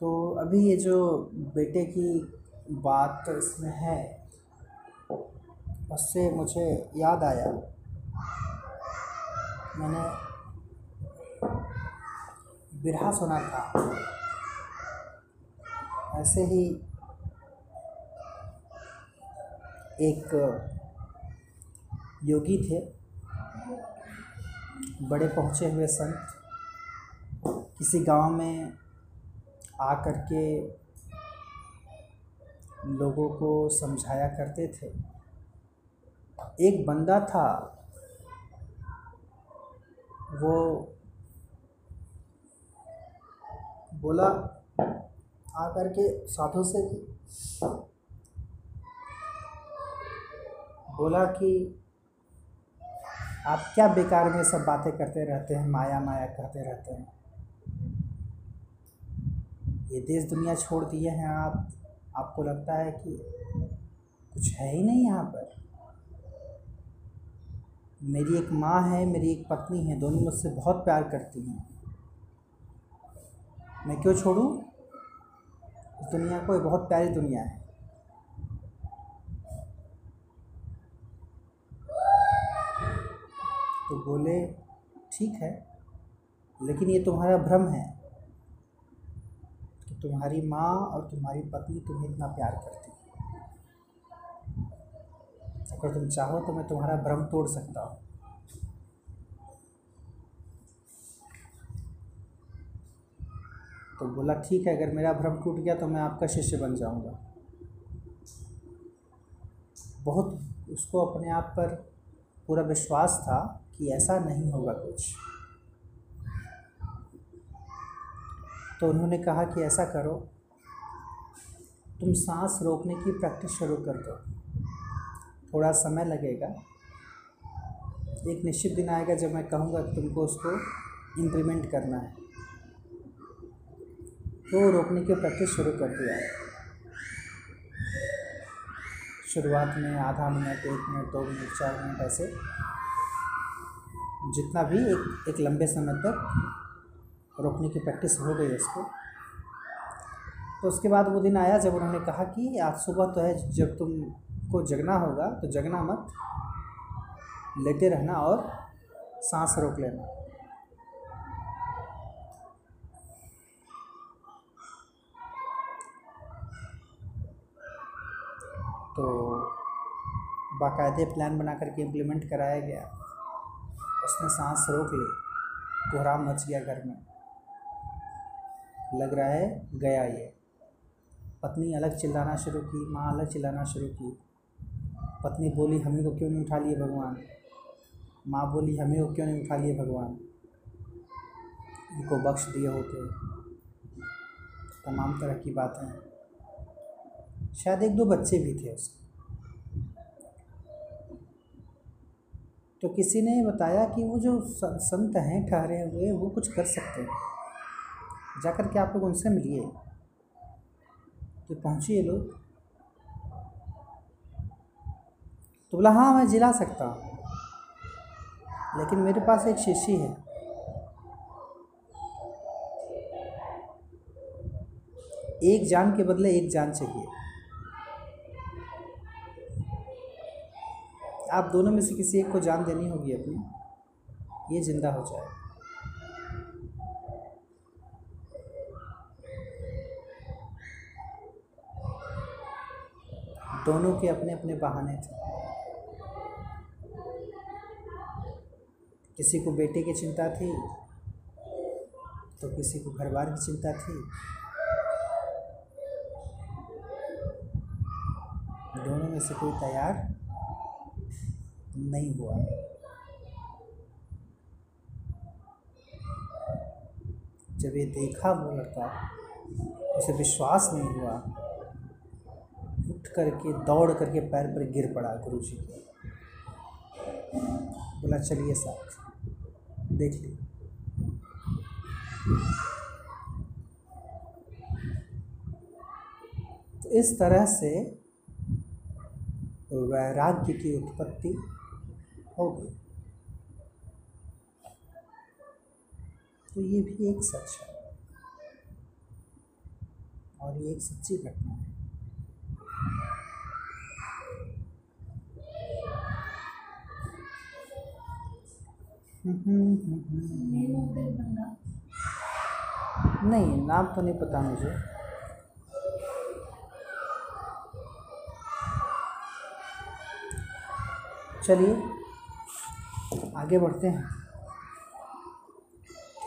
तो अभी ये जो बेटे की बात तो इसमें है, उससे मुझे याद आया। मैंने बिरहा सुना था। ऐसे ही एक, योगी थे। बड़े पहुँचे हुए संत। किसी गाँव में आ कर के लोगों को समझाया करते थे। एक बंदा था, वो बोला आ कर के साधु से बोला कि आप क्या बेकार में सब बातें करते रहते हैं, माया माया करते रहते हैं। ये देश दुनिया छोड़ दिए हैं आप। आपको लगता है कि कुछ है ही नहीं यहाँ पर। मेरी एक माँ है, मेरी एक पत्नी है, दोनों मुझसे बहुत प्यार करती हैं। मैं क्यों छोड़ूं? इस दुनिया को, ये बहुत प्यारी दुनिया है। तो बोले, ठीक है, लेकिन ये तुम्हारा भ्रम है। कि तुम्हारी माँ और तुम्हारी पत्नी तुम्हें इतना प्यार करती है। अगर तुम चाहो तो मैं तुम्हारा भ्रम तोड़ सकता हूँ। तो बोला, ठीक है, अगर मेरा भ्रम टूट गया तो मैं आपका शिष्य बन जाऊँगा। बहुत उसको अपने आप पर पूरा विश्वास था। कि ऐसा नहीं होगा कुछ। तो उन्होंने कहा कि ऐसा करो, तुम सांस रोकने की प्रैक्टिस शुरू कर दो। थोड़ा समय लगेगा। एक निश्चित दिन आएगा जब मैं कहूँगा तुमको उसको इंप्लीमेंट करना है। तो रोकने की प्रैक्टिस शुरू कर दिया। शुरुआत में आधा मिनट, एक मिनट, दो मिनट, चार मिनट ऐसे जितना भी एक एक लंबे समय तक रोकने की प्रैक्टिस हो गई उसको। तो उसके बाद वो दिन आया जब उन्होंने कहा कि आज सुबह तो है, जब तुमको जगना होगा तो जगना मत, लेटे रहना और सांस रोक लेना। तो बाकायदे प्लान बना करके इम्प्लीमेंट कराया गया। उसने सांस रोक ली। कोहराम मच गया घर में। लग रहा है गया ये। पत्नी अलग चिल्लाना शुरू की, माँ अलग चिल्लाना शुरू की। पत्नी बोली, हमें को क्यों नहीं उठा लिए भगवान? माँ बोली, हमें को क्यों नहीं उठा लिए भगवान? इनको बख्श दिए होते। तमाम तरह की बातें। शायद एक दो बच्चे भी थे उसके। तो किसी ने बताया कि वो जो संत हैं, ठहरे हुए, वो कुछ कर सकते हैं। जाकर के आप लोग उनसे मिलिए। तो पहुँचिए लोग। तो बोला हाँ मैं जिला सकता हूँ। लेकिन मेरे पास एक शिष्य है। एक जान के बदले एक जान चाहिए। आप दोनों में से किसी एक को जान देनी होगी अपनी। ये ज़िंदा हो जाए। दोनों के अपने अपने बहाने थे। किसी को बेटे की चिंता थी तो किसी को घर बार की चिंता थी। दोनों में से कोई तैयार नहीं हुआ। जब ये देखा वो लड़का, उसे विश्वास नहीं हुआ। उठ करके, दौड़ करके पैर पर गिर पड़ा गुरु जी के। बोला, चलिए साथ, देख ली। तो इस तरह से वैराग्य की उत्पत्ति तो ये भी एक सच है। और ये एक सच्ची घटना है। नहीं, नाम तो नहीं पता मुझे। चलिए। आगे बढ़ते हैं।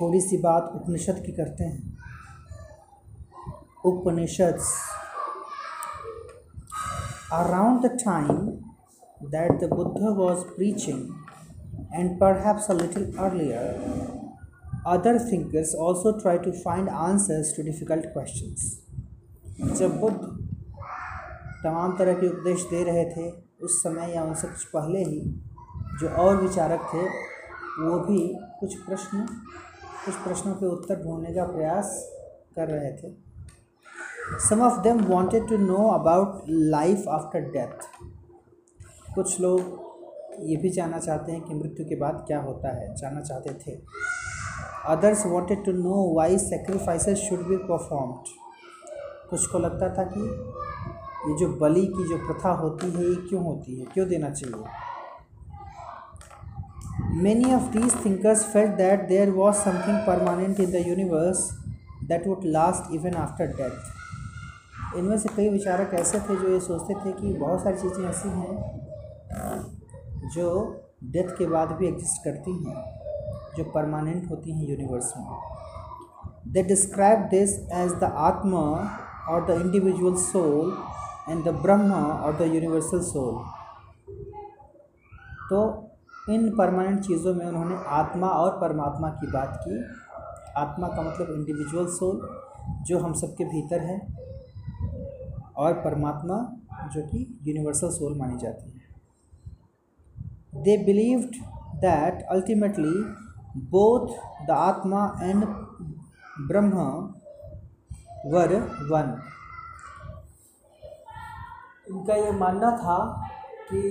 थोड़ी सी बात उपनिषद की करते हैं। Upanishad around the time that the Buddha was preaching and perhaps a little earlier other thinkers also try to find answers to difficult question जब बुद्ध तमाम तरह के उपदेश दे रहे थे, उस समय या उनसे कुछ पहले ही जो और विचारक थे, वो भी कुछ प्रश्न, कुछ प्रश्नों के उत्तर ढूँढने का प्रयास कर रहे थे। Some of them wanted to know about life after death कुछ लोग ये भी जानना चाहते हैं कि मृत्यु के बाद क्या होता है, जानना चाहते थे। Others wanted to know why sacrifices should be performed कुछ को लगता था कि ये जो बलि की जो प्रथा होती है, ये क्यों होती है, क्यों देना चाहिए? Many of these thinkers felt that there was something permanent in the universe that would last even after death. इनमें से कई विचारक ऐसे थे जो ये सोचते थे कि बहुत सारी चीज़ें ऐसी हैं जो डेथ के बाद भी एग्जिस्ट करती हैं, जो परमानेंट होती हैं यूनिवर्स में they describe this as the atma or the individual soul and the Brahma or the universal soul तो इन परमानेंट चीज़ों में उन्होंने आत्मा और परमात्मा की बात की। आत्मा का मतलब इंडिविजुअल सोल जो हम सबके भीतर है, और परमात्मा, जो कि यूनिवर्सल सोल मानी जाती है। They believed that ultimately both the atma and Brahman were one इनका ये मानना था कि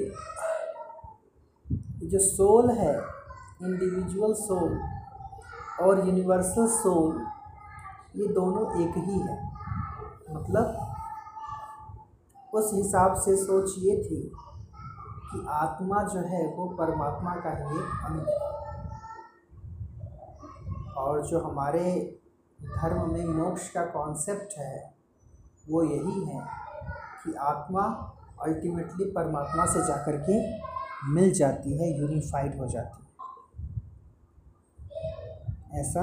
जो सोल है इंडिविजुअल सोल और यूनिवर्सल सोल ये दोनों एक ही है। मतलब उस हिसाब से सोच ये थी कि आत्मा जो है वो परमात्मा का ही एक अंग है। और जो हमारे धर्म में मोक्ष का कॉन्सेप्ट है, वो यही है कि आत्मा अल्टीमेटली परमात्मा से जाकर के मिल जाती है यूनिफाइड हो जाती है। ऐसा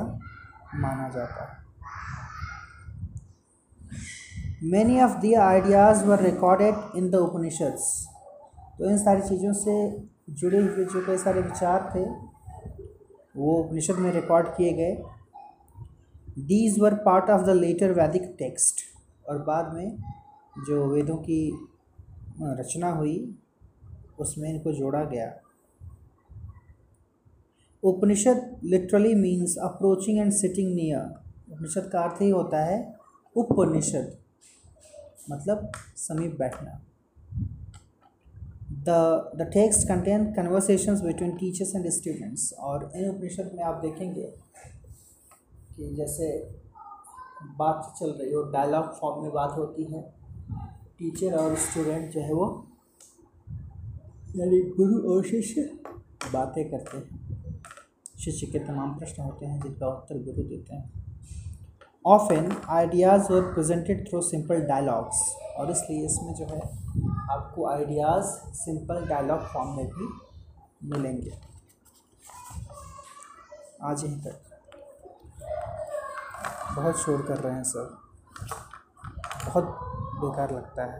माना जाता है। Many of the ideas were recorded in the Upanishads तो इन सारी चीज़ों से जुड़े हुए जो कई सारे विचार थे, वो उपनिषद में रिकॉर्ड किए गए। These were part of the later Vedic text और बाद में जो वेदों की रचना हुई उसमें इनको जोड़ा गया। Upanishad literally means approaching and sitting near Upanishad का अर्थ ही होता है उपनिषद मतलब समीप बैठना। The the text contain conversations between teachers and students और इन उपनिषद में आप देखेंगे कि जैसे बात चल रही हो डायलॉग फॉर्म में बात होती है। टीचर और स्टूडेंट जो है वो यानी गुरु और शिष्य बातें करते हैं। शिष्य के तमाम प्रश्न होते हैं, जिनका उत्तर गुरु देते हैं। Often ideas were presented through simple dialogues और इसलिए इसमें जो है, आपको आइडियाज़ सिंपल डायलॉग फॉर्म में भी मिलेंगे। आज यहीं तक। बहुत शोर कर रहे हैं, सर। बहुत बेकार लगता है।